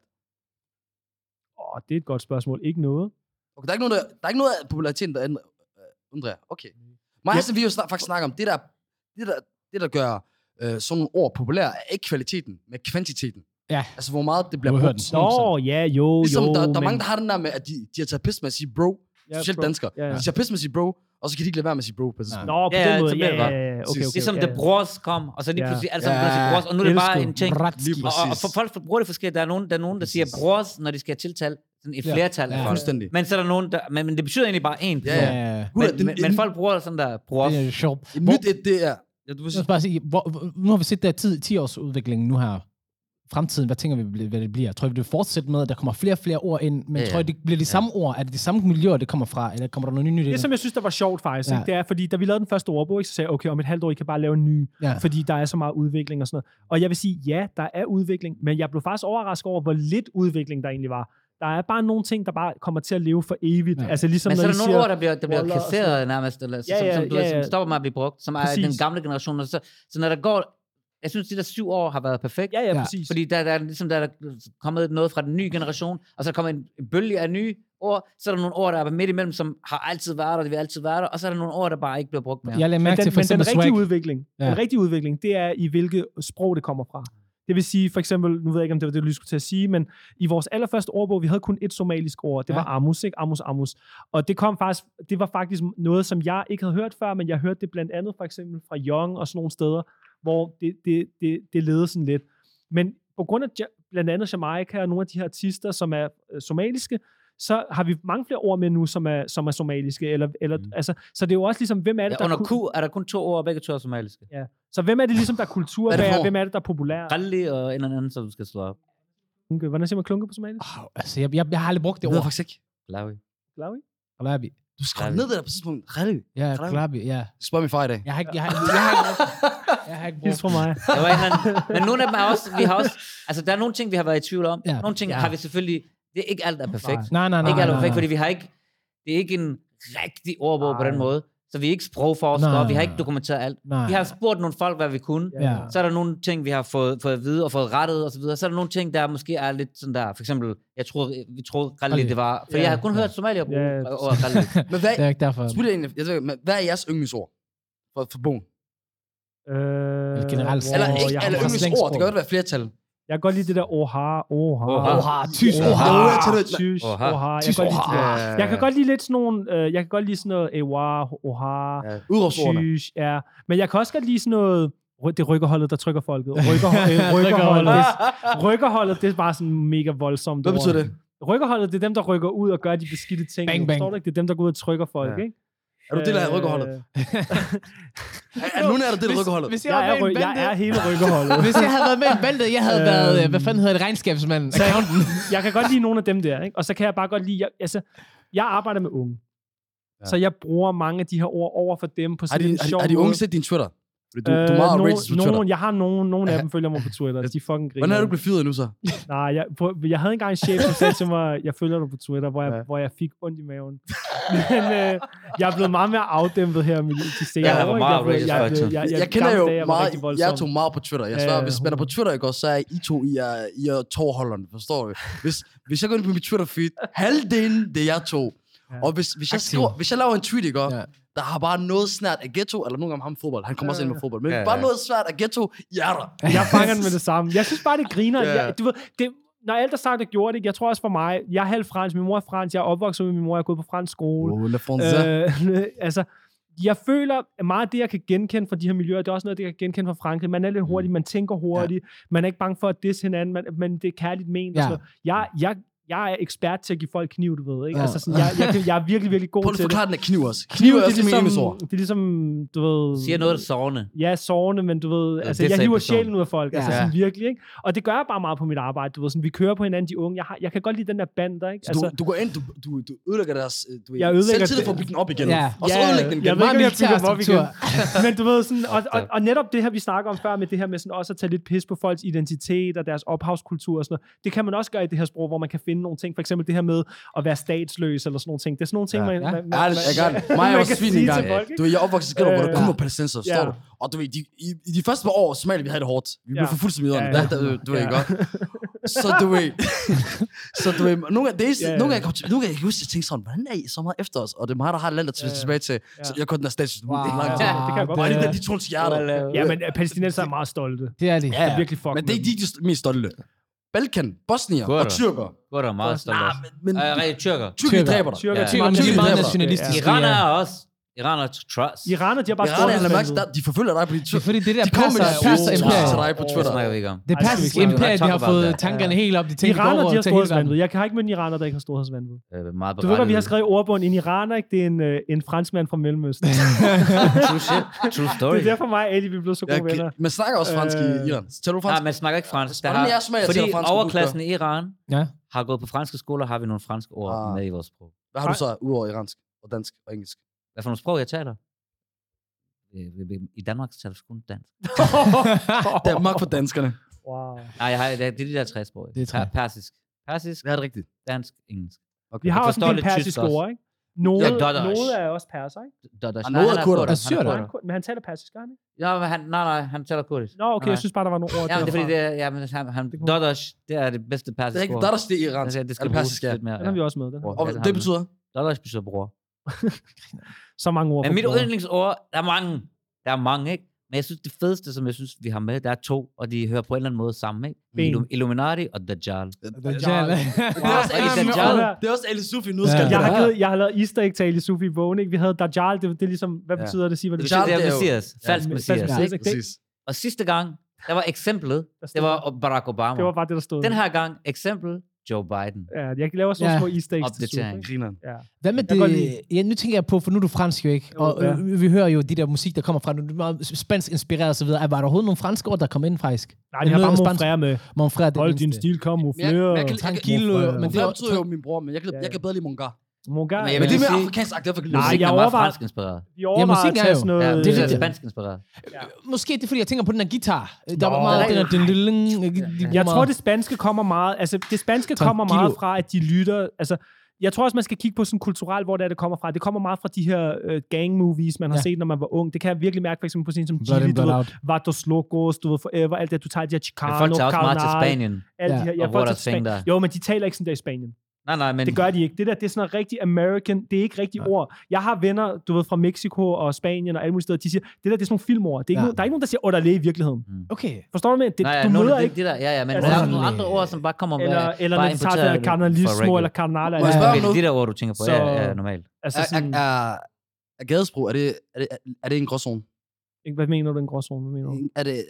Åh, det er et godt spørgsmål. Ikke noget. Okay, der er ikke noget, der, der er ikke noget af populariteten, der øh, undrer jeg. Okay. Mig og vi jo snak, faktisk snakket om, det der, det der, det der gør øh, sådan nogle ord populære, er ikke kvaliteten, men kvantiteten. Ja. Altså, hvor meget det bliver brugt. Nå, ja, jo, Ligesom, jo. der, der er men- mange, der har den der med, at de, de har taget pis med at sige bro. Ja, Specielt bro. danskere. Ja, ja. De tager pis med at sige bro, og så kan de ikke lade være med sige bro på tidspunkt. Nå, på Ja, den måde. så Ja, ja, ja, ja. Okay, okay. Ligesom ja, The. Bros kom, og så lige pludselig alle sammen Ja, bros, og nu er det bare en ting. Og, og, for folk bruger det forskelligt. Der er nogen, der, er nogen, der siger bros, når de skal have tiltale. Sådan et flertal af Ja. Fuldstændig. Men så er der nogen, der, men, men det betyder egentlig bare én Ja, ja. Ja, Men, men, men en- folk bruger sådan der bros. det er sjovt. Nyt et, det er... Ja, du vil Jeg vil bare sige, hvor, hvor- nu har vi set der tid, 10 års udvikling nu her. Fremtiden, hvad tænker vi, hvad det bliver? Tror vi, det vil fortsætte med, at der kommer flere og flere ord ind, men Ja, ja. tror I, det bliver de samme ord? Er det de samme miljøer, det kommer fra, eller kommer der noget nyt ind? Det, som jeg synes, der var sjovt faktisk, Ja. ja. det er, fordi da vi lavede den første ordbog, ikke, så sagde jeg, okay, om et halvt år, I kan bare lave en ny, Ja. fordi der er så meget udvikling og sådan noget. Og jeg vil sige, ja, der er udvikling, men jeg blev faktisk overrasket over, hvor lidt udvikling der egentlig var. Der er bare nogle ting, der bare kommer til at leve for evigt. Ja. Ja. Altså ligesom Men så er de der nogle siger, ord, der bliver, der bliver kasseret nærmest, eller, Ja, som, ja, som, du ja, ved, som ja. stopper med at blive brugt, som er Præcis. den gamle generation. Og så, så når der går, jeg synes, de der syv år har været perfekt. ja, ja, præcis. Fordi der, der, er ligesom, der er kommet noget fra den nye generation, og så er der kommet en, en bølge af nye ord, så er der nogle ord, der er midt imellem, som har altid været der, de vil altid være der, og så er der nogle ord, der bare ikke bliver brugt mere. Jeg lagde Men mærke den, til for men den rigtige swag. udvikling, ja. den rigtige udvikling, det er i hvilket sprog det kommer fra. Det vil sige, for eksempel, nu ved jeg ikke, om det var det, du lige skulle til at sige, men i vores allerførste ordbog, vi havde kun et somalisk ord. Det Ja. var amus, ikke? Amus, amus. Og det kom faktisk, det var faktisk noget, som jeg ikke havde hørt før, men jeg hørte det blandt andet for eksempel fra Young og sådan nogle steder, hvor det, det, det, det ledede sådan lidt. Men på grund af ja- blandt andet Jamaica og nogle af de her artister, som er øh, somaliske, så har vi mange flere ord med nu, som er, som er somaliske. Eller, eller, mm. altså, så det er jo også ligesom, hvem er det, Ja, der under Q er der kun to ord, og begge to er somaliske. så hvem er det ligesom, der er kulturbærer? Er? Hvem er det, der er populær? Ralli og en eller anden, som du skal slå op. Klunke. Hvordan siger man klunke på somalisk? Oh, altså, jeg, jeg, jeg, har aldrig brugt det det ved jeg ord. faktisk ikke. Lavi. Klavi? Klabi. Du skrev ned det der på tidspunkt. Rigtig. Ja, klabi, ja. Spørg min far i dag. Jeg har ikke, jeg har, jeg har ikke, jeg har ikke brugt fra mig. Der var anden, men nogle af dem er også, vi har også, altså der er nogle ting, vi har været i tvivl om. Ja. Ja. Nogle ting Ja. ja. har vi selvfølgelig, det er ikke alt er perfekt. Nej, nej, nej. ikke alt er nej, perfekt, nej. fordi vi har ikke, det er ikke en rigtig ordbog på den Nej. måde. Så vi er ikke sprogforskere, Nej. vi har ikke dokumenteret alt. Nej. Vi har spurgt nogle folk, hvad vi kunne. Ja. Så er der nogle ting, vi har fået, fået at vide og fået rettet og så videre. Så er der nogle ting, der måske er lidt sådan der, for eksempel, jeg troede, vi troede Ralli. det var, for Ja. jeg har kun hørt somalier bruge Ja, ja, ordet Ralli. Men hvad, Det er ikke derfor. jeg jeg hvad er jeres yndlingsord for, for bogen? Øh, Eller generelt. Eller ikke alle yndlingsord, det kan godt være flertal. Jeg kan godt lide det der oha, oha. Oha. Oha, tys, Oha. oha. Oha. oha. Jeg Tys, kan godt lide oha. Jeg kan godt lide lidt sådan nogle, øh, jeg kan godt lide sådan noget ewa, oha, tys, ja. Men jeg kan også godt lide sådan noget, det er rykkerholdet, der trykker folket. Rykkerholdet, rykkerholdet, det, rykkerholdet, det er bare sådan mega voldsomt. Hvad betyder det? Rykkerholdet, det er dem, der rykker ud og gør de beskidte ting. Bang, bang. Forstår du ikke? Det er dem, der går ud og trykker folk, Ja. ikke? Er du del af Øh, rykkerholdet? Er, er nogen af der del af rykkerholdet? Hvis Jeg er, ry- jeg er hele rykkerholdet. Hvis jeg havde været med i bandet, jeg havde været, øh, hvad fanden hedder det, regnskabsmanden, accountant. jeg kan godt lide nogle af dem der, ikke? Og så kan jeg bare godt lide, jeg, altså, jeg arbejder med unge. Ja. Så jeg bruger mange af de her ord over for dem på Har sådan de, en har, sjov har de unge set din Twitter? Fordi du, du er meget nogen, på Twitter. nogen, jeg har nogen, nogle af dem følger mig på Twitter. De fucking griner. Hvordan er du blevet fyret nu så? Nej, jeg, på, jeg havde engang en chef, som sagde til mig, jeg følger dig på Twitter, hvor jeg, Ja. hvor jeg fik ondt i maven. Men øh, jeg er blevet meget mere afdæmpet her med de senere Ja, ikke? meget jeg, jeg, jeg, jeg, Jeg, jeg, kender jo dage, jeg meget, voldsom. jeg tog meget på Twitter. Jeg svarer, ja, hvis man er på Twitter, ikke også, så er I to, I er, I er tårholderne, forstår du? Hvis, hvis jeg går ind på mit Twitter-feed, halvdelen, det er jeg to. Ja. Og hvis, hvis, jeg skriver, hvis jeg laver en tweet, ikke, Ja. Ja. der har bare noget snært af ghetto, eller nogle gange ham fodbold, han kommer også ind med fodbold, men Ja, bare ja. noget svært af ghetto, I er der. Jeg fanger den med det samme. Jeg synes bare, det griner. Ja. Jeg, du ved, det, når alt er sagt og gjort, ikke? jeg tror også for mig, jeg er halv fransk, min mor er fransk, jeg er opvokset med min mor, jeg er gået på fransk skole. Oh, le français. Øh, altså, jeg føler at meget af det, jeg kan genkende fra de her miljøer, det er også noget, det jeg kan genkende fra Frankrig. Man er lidt hurtig, man tænker hurtigt, man er ikke bange for at disse hinanden, man, men det er kærligt ment. Ja. Ja. Og sådan noget. jeg, jeg, jeg er ekspert til at give folk kniv, du ved. Ikke? Ja. Altså, sådan, jeg, jeg, jeg er virkelig, virkelig god Prøv lige til at det. forklare den af kniv også. Kniv er også min yndlingsord. det er ligesom, du ved... Siger noget, der sårende. Ja, sårende, men du ved, altså, det jeg hiver sjælen ud af folk, altså Ja. sådan virkelig, ikke? Og det gør jeg bare meget på mit arbejde, du ved, sådan, vi kører på hinanden, de unge, jeg, har, jeg kan godt lide den der bander, ikke? Så Altså, du, du går ind, du, du, du ødelægger deres øh, du Jeg ødelægger selvtillid det- for at bygge den op igen. Ja. Og så Ja, ødelægge den igen. jeg ved ikke, om jeg bygger op igen. Men du ved sådan, og, og, og netop det her, vi snakker om før, med det her med sådan også at tage lidt pis på folks identitet og deres ophavskultur og sådan noget, det kan man også gøre i det her sprog, hvor man kan finde nogle ting, for eksempel det her med at være statsløs eller sådan nogle ting. Det er sådan nogle ting, Ja. man, Ja. man, Ja, det, jeg gør det. Mig er man også kan svin engang. til folk, ikke? Du ved, jeg er opvokset i Skanderborg, hvor der Øh, kun var palæstinenser, ja. du? Og du ved, de, i, i de første par år, Somalia, vi havde det hårdt. Vi blev Ja. for fuldt som iderne. Ja, ja. Ja, ja. Du ved Ja. godt. Så du ved, så du ved, nogle gange, det er, Ja, ja. nogle gange, jeg til- nogle gange, jeg kan huske, jeg tænkte sådan, hvordan er I så meget efter os? Og det er mig, der har et land, der Ja, ja. tilbage til. Så jeg kun den her status. Wow. Det er lang tid. Ja, det kan jeg godt Og forstå. alligevel, de tog til hjertet. Ja, men øh, palæstinenser er meget stolte. Det er. Det er virkelig fuck Men det er ikke de, de mest stolte. Balkan, bosnier Kurder. og tyrker. Går der meget stolt Nej, også. men, men Øh, rigtig tyrker. tyrker Tyrker. dræber dig. Tyrker, Ja. tyrker, Tyrker, Tyrker, de er meget dræber. nationalistiske. Iran ja. er også. Iran er trust. Iraner, de har bare Iran er storhedsvanvid. mærke, de forfølger dig på de Det er tyrker. fordi, det der De kommer med de imperiet. til dig på Det Twitter. snakker vi ikke om. Det det om. imperiet, de har fået tankerne helt op. De tænker Iraner, de har storhedsvanvid. Jeg kan ikke møde en iraner, der ikke har storhedsvanvid. Øh, meget Du ved godt, vi har skrevet i ordbogen, en iraner, ikke? det er en, øh, en franskmand fra Mellemøsten. True shit. True story. det er derfor mig og Ali, vi blevet så gode venner. man snakker også fransk i Øh, Iran. Taler du Nej, fransk? man snakker ikke fransk. Der Hvordan har, fordi overklassen i Iran Ja. har gået på franske skoler, har vi nogle franske ord Ah. med i vores sprog. Hvad har du så udover iransk og dansk og engelsk? Hvad for nogle sprog, jeg taler? Øh, vi- I Danmark taler vi kun dansk. Det er magt for danskerne. Wow. Nej, jeg har, det er det er de der tre sprog. Det er tre. Per- Persisk. Persisk, Det er det rigtigt. dansk, engelsk. Okay. Vi har også en del også. ord, ikke? Nogle, Ja, nogle er også perser, ikke? Og noget er kurder. Er han der? er Han, kurder. men han taler persisk, gør han ikke? Ja, men han, nej, nej, han taler kurdisk. Nå, okay, Nej. jeg synes bare, der var nogle ord Ja, men det er fordi, det er, ja, men han, han, Det Dadash, det er det bedste Det er persiske ikke ord. der, der stiger iransk. Altså, det skal Er det bruges persisk, lidt mere. Den har vi også med. Den. Og det det betyder? Dadash betyder bror. Så mange ord. Men mit yndlingsord, der er mange. Der er mange, ikke? Men jeg synes, det fedeste, som jeg synes, vi har med, der er to, og de hører på en eller anden måde sammen, ikke? Ben. Illum- Illuminati og Dajjal. Det Dajjal. er Sufi- det er også Ali Sufi nu, Ja. skal Jeg har, Ja. givet, jeg har lavet easter egg til Ali Sufi i bogen, ikke? Vi havde Dajjal, det, det er ligesom, hvad Ja. betyder det? Sig, hvad det Det Dajjal, betyder, det er er Messias. Falsk Ja, Messias, falsk ikke? Messias. Præcis. Og sidste gang, der var eksemplet, det var Barack Obama. Det var bare det, der stod. Den her gang, eksempel, Joe Biden. Ja, jeg laver sådan Ja. ja. små easter eggs til? Grineren. Ja. Hvad med Jeg det? Ja, nu tænker jeg på, for nu er du fransk jo ikke, og ja. øh, vi hører jo de der musik, der kommer fra, du er meget spansk inspireret og så videre. Var der overhovedet nogle franske ord, der kom ind faktisk? Nej, de har bare spansk- monfrere med. Mon frère, det Hold din stil, Men jeg, kamuflere. men jeg, jeg, det betyder jo min bror, men jeg kan, jeg kan bedre lide Mongar. Mongar. Men Men det er sige- afrikansk sagt, derfor Nej, jeg er meget overvejer- fransk inspireret. Vi overvejer musik at er jo- sådan noget... Ja, det er det spansk inspireret. Måske det er, fordi jeg tænker på den der guitar. Der var meget den der... Nej. din- din- din- de bruger Jeg tror, det spanske kommer meget... Altså, det spanske kommer meget fra, at de lytter... Altså, jeg tror også, man skal kigge på sådan kulturelt, hvor det er, det kommer fra. Det kommer meget fra de her øh, gang-movies, man har Ja. set, når man var ung. Det kan jeg virkelig mærke, for eksempel på sådan som Chili, du ved. Vatos Locos, du ved, Forever, alt det, du tager de her Chicano, Men folk tager også meget til Spanien. Alle Ja, de her, og ja, hvor folk der tager. Spanien. Jo, men de taler ikke sådan der i Spanien. Nej, nej, men... Det gør de ikke. Det der, det er sådan noget rigtig American. Det er ikke rigtig Ja. ord. Jeg har venner, du ved, fra Mexico og Spanien og alle mulige steder. De siger, det der, det er sådan nogle filmord. Det er ikke Ja. nogen, der er ikke nogen, der siger orderlæ i virkeligheden. Okay. Forstår du med? Det, Nej, du nogle, møder det, ikke... det der, ja, ja, men Altså, der er sådan- nogle andre ord, som bare kommer med... Eller, eller når de tager for eller carnal. Må Eller, spørge om Det er der ord, du tænker på. Så- Ja, ja, normalt. altså Er, sådan, er, er, er gadesprog, er det, er det, er det en gråzone? hvad mener du, den gråzone? Hvad mener du? Er det,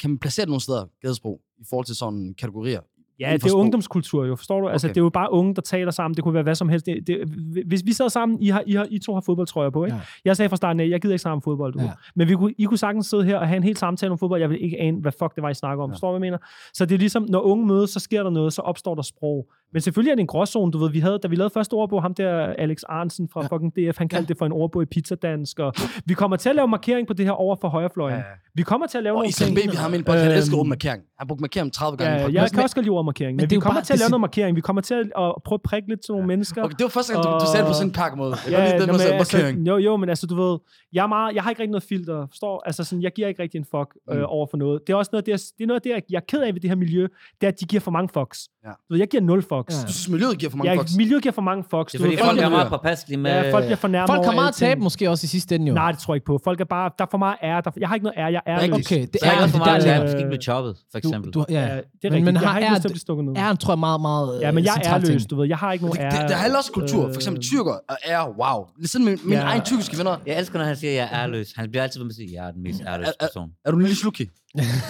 kan man placere det nogle steder, gadesprog, i forhold til sådan kategorier? Ja, det er ungdomskultur jo, forstår du? Altså, Okay. det er jo bare unge, der taler sammen. Det kunne være hvad som helst. Det, det, hvis vi sad sammen, I, har, I, har, I to har fodboldtrøjer på, ikke? Ja. Jeg sagde fra starten af, jeg gider ikke snakke om fodbold. Du. Ja. Ja. Men vi kunne, I kunne sagtens sidde her og have en helt samtale om fodbold. Jeg vil ikke ane, hvad fuck det var, I snakker om. Ja. Ja. Forstår du, hvad jeg mener? Så det er ligesom, når unge mødes, så sker der noget, så opstår der sprog. Men selvfølgelig er det en gråzone, du ved. Vi havde, da vi lavede første ordbog, ham der Alex Arnsen fra Ja. ja. fucking DF, han kaldte det for en ordbog i pizzadansk. Og vi kommer til at lave markering på det her over for højrefløjen. Vi kommer til at lave Og nogle Islam ting. Baby har min podcast, han Øhm, elsker ordet markering. Han brugte markering 30 gange. Ja, jeg kan også godt lide markering, men, men vi kommer bare- til at lave noget markering. Vi kommer til at, at prøve at prikke lidt til nogle mennesker. Okay, det var første gang, du, du sagde det på sådan en pakke måde. Jeg godt lide den nå, med men sådan markering. altså, jo, jo, men altså, du ved, jeg, er meget, jeg har ikke rigtig noget filter, forstår? Altså, sådan, jeg giver ikke rigtig en fuck øh, Mm. over for noget. Det er også noget, det er, det er noget, det er, jeg er ked af ved det her miljø, det er, at de giver for mange fucks. Ja. Du ved, jeg giver nul fucks. Ja. Du synes, miljøet giver for mange Jeg, fucks? miljøet giver for mange fucks. Det er Du fordi, ved, folk er meget påpasselige med... ja, folk bliver fornærmet Folk har meget tabe måske også i sidste ende jo. Nej, det tror jeg ikke på. Folk er bare, der er for meget ære. Der, jeg har ikke noget ære, jeg er. Okay, det er er ikke for meget øh, du skal ikke blive choppet, for eksempel. du, du, ja. Ja, det er Men- rigtigt. men jeg har ære- blive stukket ned. Æren tror jeg er meget, meget Ja, men jeg er central ting. ærløs, du ved. Jeg har ikke nogen Det, ære. det, det handler også kultur. For eksempel Øh, tyrker og ære, wow. Ligesom min, mine Ja. egne tyrkiske venner. Jeg elsker, når han siger, at jeg er ærløs. Han bliver altid ved med at sige, at jeg er den mest ærløse Er- er- person. Er du en lille slukke?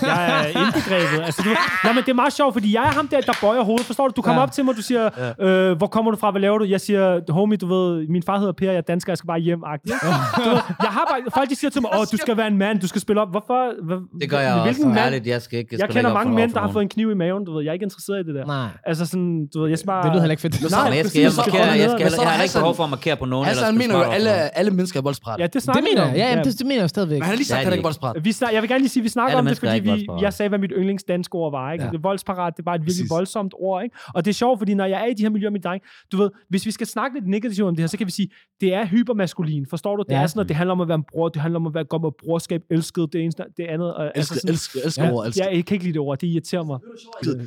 Jeg er indbegrebet. Altså, du, nej, men det er meget sjovt, fordi jeg er ham der, der bøjer hovedet. Forstår du? Du kommer Ja. ja. op til mig, du siger, øh, hvor kommer du fra, hvad laver du? Jeg siger, homie, du ved, min far hedder Per, jeg er dansker, jeg skal bare hjem. -agtig. du ved, jeg har bare, folk de siger til mig, åh, du skal være en mand, du skal spille op. Hvorfor? Hvad, Det gør jeg med også. hvilken mand? Ærligt, jeg skal ikke... Jeg spille kender mange mænd, der har fået en kniv i maven, du ved. Jeg er ikke interesseret i det der. Nej, Altså sådan, du ved, jeg skal bare... det lyder heller ikke fedt. Nej, jeg skal, jeg, markere, holde jeg, skal, men så jeg er har ikke behov for at markere på nogen. Hassan mener jo, alle, alle mennesker er voldsparate. Ja, det Det snakker mener vi jeg. Ja, det, det mener jeg stadigvæk. Men han har lige Det sagt, at han ikke er voldsparat. Vi jeg vil gerne lige sige, vi snakker om det, er fordi vi, jeg sagde, hvad mit yndlingsdanske ord var. Ikke? Ja. Voldsparat, det var et virkelig Præcis. voldsomt ord. Ikke? Og det er sjovt, fordi når jeg er i de her miljøer med dig, du ved, hvis vi skal snakke lidt negativt om det her, så kan vi sige, det er hypermaskulin. Forstår du? Det Ja. er sådan, at det handler om at være en bror, det handler om at være godt med brorskab, elsket, det ene, det andet. Og, Elsker, sådan, elsker, elsker Ja. ord, elsker. Ja, jeg kan ikke lide det ord, det irriterer mig.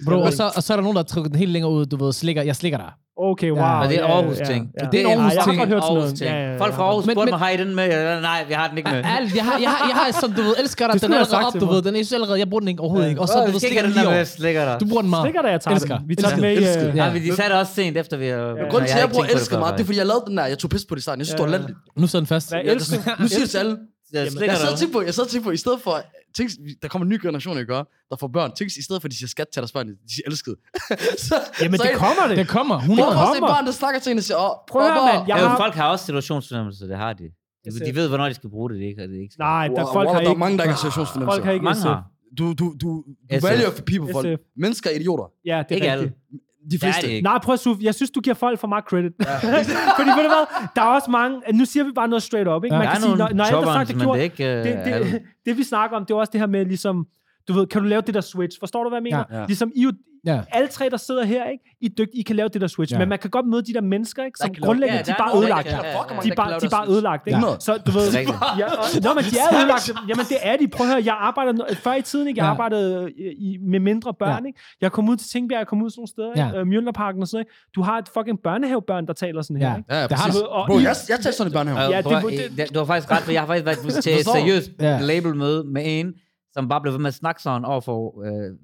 Bro, og, så, og så er der nogen, der trykker den helt længere ud, du ved, slikker, jeg slikker dig. Okay, wow. Men det er ja, Aarhus ja, ting. ja. Det er en Ja, Aarhus jeg har ting. godt hørt sådan Aarhus. Ja, ja, ja. Folk fra Aarhus spurgte mig, har I den med? Nej, vi har den ikke med. Ærligt, jeg har, jeg har, jeg har sådan, du ved, elsker dig, Det den er allerede op, til du ved, den er ikke allerede, jeg bruger den ikke overhovedet ikke. Og så, du ved, stikker den lige over. Du bruger den meget. Slikker dig, jeg tager Elsker. den. Vi tager den med øh, Ja. Ja, de sagde det også sent efter, vi har... Grunden til, at jeg bruger elsker meget, det er, fordi jeg lavede den der. Jeg tog pis på det i starten. Jeg synes, det var Ja. latterligt. Nu sidder den fast. Hvad Jeg- elsker? Nu siger det til alle. Jeg Jeg slikker sad og tænkte på, jeg sad og tænkte på, i stedet for, tænk, der kommer en ny generation, ikke gør, der får børn. Tænk, i stedet for, at de siger skat til deres børn, de siger elsket. så, Jamen, så det en- kommer det. Det kommer. Prøv 100. at forestille kommer. et barn, der snakker til en og siger, åh, Prøv at høre, papa." mand, jeg Ja, har- folk har også situationsfornemmelse, det har de. De, Jeg de ved, hvornår de skal bruge det, det ikke, og det ikke skal. Nej, der, Wow, folk wow, har der er ikke... mange, der ikke har situationsfornemmelse. Folk har ikke Mange SF. har. Du, du, du, du SF. vælger for people, folk. SF. Mennesker er idioter. Ja, det er Ikke rigtigt. alle. De Det er fleste. det ikke. Nej, prøv at Suf. Jeg synes, du giver folk for meget credit. Fordi ved du hvad, der er også mange... Nu siger vi bare noget straight up, ikke? Ja. Man Der kan sige, når, når chopperne, sagt men gjort, det ikke... øh, det, alle. det, det, vi snakker om, det er også det her med ligesom, du ved, kan du lave det der switch? Forstår du, hvad jeg mener? Ja. Ja. Ligesom I, Ja. alle tre, der sidder her, ikke? I dygtige, I kan lave det der switch. Ja. Men man kan godt møde de der mennesker, ikke? Som grundlæggende, Ja, de er bare ødelagt. ja, ja, ja. De er bare, de bare ødelagt, ikke? Ja. Så du ved... Ja, og- Nå, men de er ødelagt. Jamen, det er de. Prøv at høre, jeg arbejdede... no- Før i tiden, ikke? Jeg Ja. arbejdede i, med mindre børn, ikke? Jeg kom ud til Tingbjerg, jeg kom ud sådan nogle steder, Ja. ikke? Øh, Mjølnerparken og sådan noget, ikke? Du har et fucking børnehavebørn, der taler sådan her, Ja. ikke? Ja, Det har du. Og Bro, jeg, jeg tager sådan i børnehave. Ja, Ja, det- det, du har faktisk ret, for jeg har faktisk været til et seriøst Ja. labelmøde med en, som bare blev ved med at snakke sådan over for øh,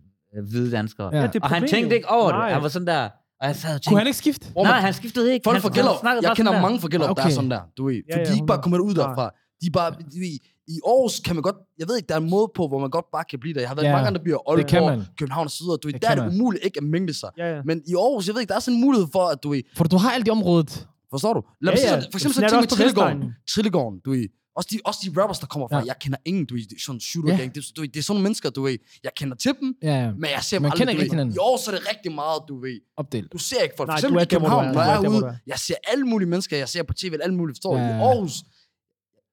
hvide danskere. Ja. Ja, det er Og han tænkte ikke over Nej. det. Han var sådan der, og jeg sad og Kunne tænkte, han ikke skifte? Nej, han skiftede ikke. Folk han, fra Gellerup, jeg bare kender mange fra Gellerup, der er Okay. sådan der, du ved. Ja, For ja, de er ikke bare 100. kommet ud derfra. De er bare, ved, i Aarhus kan man godt, jeg ved ikke, der er en måde på, hvor man godt bare kan blive der. Jeg har været Ja, i mange andre byer, det kan Aalborg, man. København og så videre. Du ved, Det der er det umuligt ikke at mingle sig. Ja, ja. Men i Aarhus, jeg ved ikke, der er sådan en mulighed for, at du ved, For du har alt i området. forstår du? Lad Ja, sige ja. sådan, for eksempel så ting med Trillegården. Trillegården, du ved. Også de, også de rappers, der kommer fra, Ja. jeg kender ingen, du ved, er sådan shooter Ja. gang. Det, du ved, det er sådan nogle mennesker, du ved. Jeg kender til dem, Ja, men jeg ser dem Man aldrig, kender du ikke ved. hinanden. I Aarhus er det rigtig meget, du ved. opdelt. Du ser ikke folk. For Nej, eksempel i hvor København, når Du jeg er hvor ude, jeg ser alle mulige mennesker, jeg ser på tv, alle mulige, forstår? Ja, I ja. Aarhus,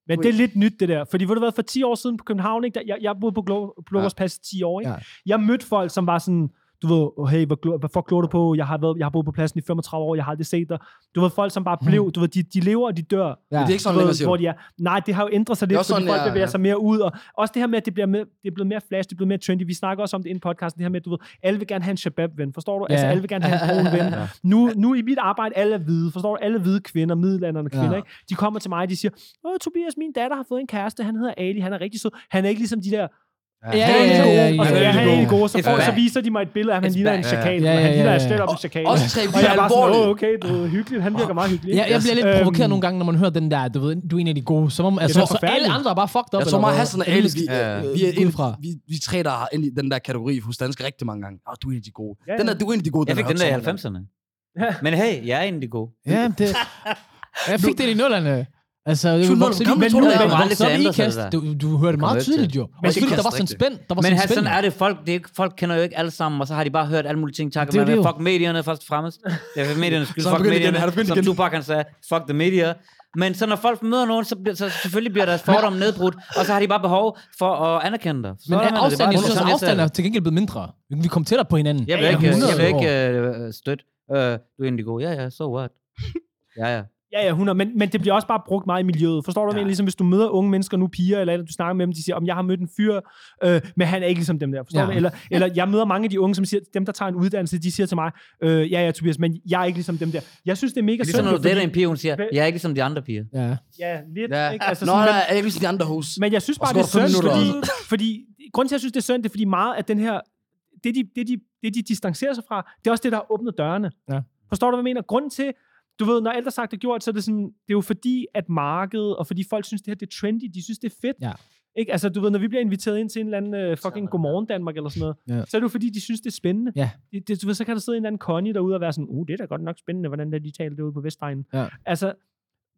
Men det er lidt nyt, det der. Fordi ved du hvad, for 10 år siden på København, ikke, der, jeg, jeg boede på Globersplads i 10 år, ikke? Ja. Jeg mødte folk, som var sådan, du ved, hey, glo- hvad fuck glor du på? Jeg har, været, jeg har boet på pladsen i 35 år, jeg har aldrig set dig. Du ved, folk, som bare blev, du ved, de, de lever og de dør. Ja. det er ikke sådan længere, siger hvor de er. Nej, det har jo ændret sig lidt, fordi sådan, folk jeg- bevæger ja. sig mere ud. Og også det her med, at det, bliver med, det er blevet mere flash, det er blevet mere trendy. Vi snakker også om det i podcasten, det her med, du ved, alle vil gerne have en shabab-ven, forstår du? Ja. Altså, alle vil gerne have en brun ven. Ja. Nu, nu i mit arbejde, alle er hvide, forstår du? Alle hvide kvinder, middelalderne kvinder, Ja. ikke? De kommer til mig, og de siger, Åh, Tobias, min datter har fået en kæreste, han hedder Ali, han er rigtig sød. Han er ikke ligesom de der Ja, ja, han ja, ja, god, og så ja, ja, ja, han er ja. egentlig god, så, får, så viser de mig et billede af, at han ligner en chakal. Ja, ja, Han ligner ja, en ja. straight up en chakal. Også tre, vi Og jeg er er bare sådan, åh, okay, du er hyggelig. Han virker meget hyggelig. Ja, jeg bliver lidt Øhm, provokeret nogle gange, når man hører den der, du ved, du er en af de gode. Som om, altså, så alle andre er bare fucked up. Jeg tror meget? Hassan og Ali, vi, Ja. vi, er en, Udefra. vi, vi tre, der har ind i den der kategori hos danske rigtig mange gange. Åh, du er en af de gode. Ja, Den ja. der, du er en af de gode. Jeg fik den der i hørt så mange gange. 90'erne. Ja. Men hey, jeg er en af de gode. Ja, det... Jeg fik det i nullerne. Altså, det var vokset men nu du, er det kommer vokset op i kast. det Du, du hørte meget tydeligt, jo. Det selvfølgelig, der var sådan ikke spænd. Der var Men sådan sådan er det folk, det er, ikke- folk kender jo ikke alle sammen, og så har de bare hørt alle mulige ting, takker Det det fuck medierne først og fremmest. Det er for mediernes skyld, Så fuck igen, medierne, begyndte som igen. Tupac han sagde, fuck the media. Men så når folk møder nogen, så, bliver, så selvfølgelig bliver deres fordom nedbrudt, og så har de bare behov for at anerkende dig. Men er afstanden, jeg synes, afstanden er til gengæld blevet mindre. Vi kom tættere på hinanden. Jeg vil ikke, jeg vil 100 ikke uh, støtte. Uh, du er en gode. Ja, ja, so what? Ja, ja. Ja, ja, 100, men, men det bliver også bare brugt meget i miljøet. Forstår du, hvad jeg mener? Ligesom hvis du møder unge mennesker nu, piger, eller andet, du snakker med dem, de siger, om jeg har mødt en fyr, øh, men han er ikke ligesom dem der. Forstår Ja. du? Eller, eller jeg møder mange af de unge, som siger, dem der tager en uddannelse, de siger til mig, øh, ja, ja, Tobias, men jeg er ikke ligesom dem der. Jeg synes, det er mega Det er ligesom, når du dater en pige, hun siger, jeg er ikke ligesom de andre piger. Ja. Ja, lidt. Ja. Ikke? Altså, Nå, sådan, nej, men, er jeg ligesom de andre hos. men jeg synes bare, det er synd, fordi, fordi, grunden til, at jeg synes, det er synd, det er, fordi meget af den her, det de, det, de, det, de distancerer sig fra, det er også det, der har åbnet dørene. Ja. Forstår du, hvad jeg mener? Grunden til, du ved, når alt er sagt og gjort, så er det sådan, det er jo fordi, at markedet, og fordi folk synes, det her det er trendy, de synes, det er fedt. Ja. Ikke? Altså, du ved, når vi bliver inviteret ind til en eller anden uh, fucking Godmorgen Danmark eller sådan noget, Ja. så er det jo fordi, de synes, det er spændende. Ja. Det, det, du ved, så kan der sidde en eller anden Connie derude og være sådan, uh, det er da godt nok spændende, hvordan der de taler derude på Vestegnen. Ja. Altså,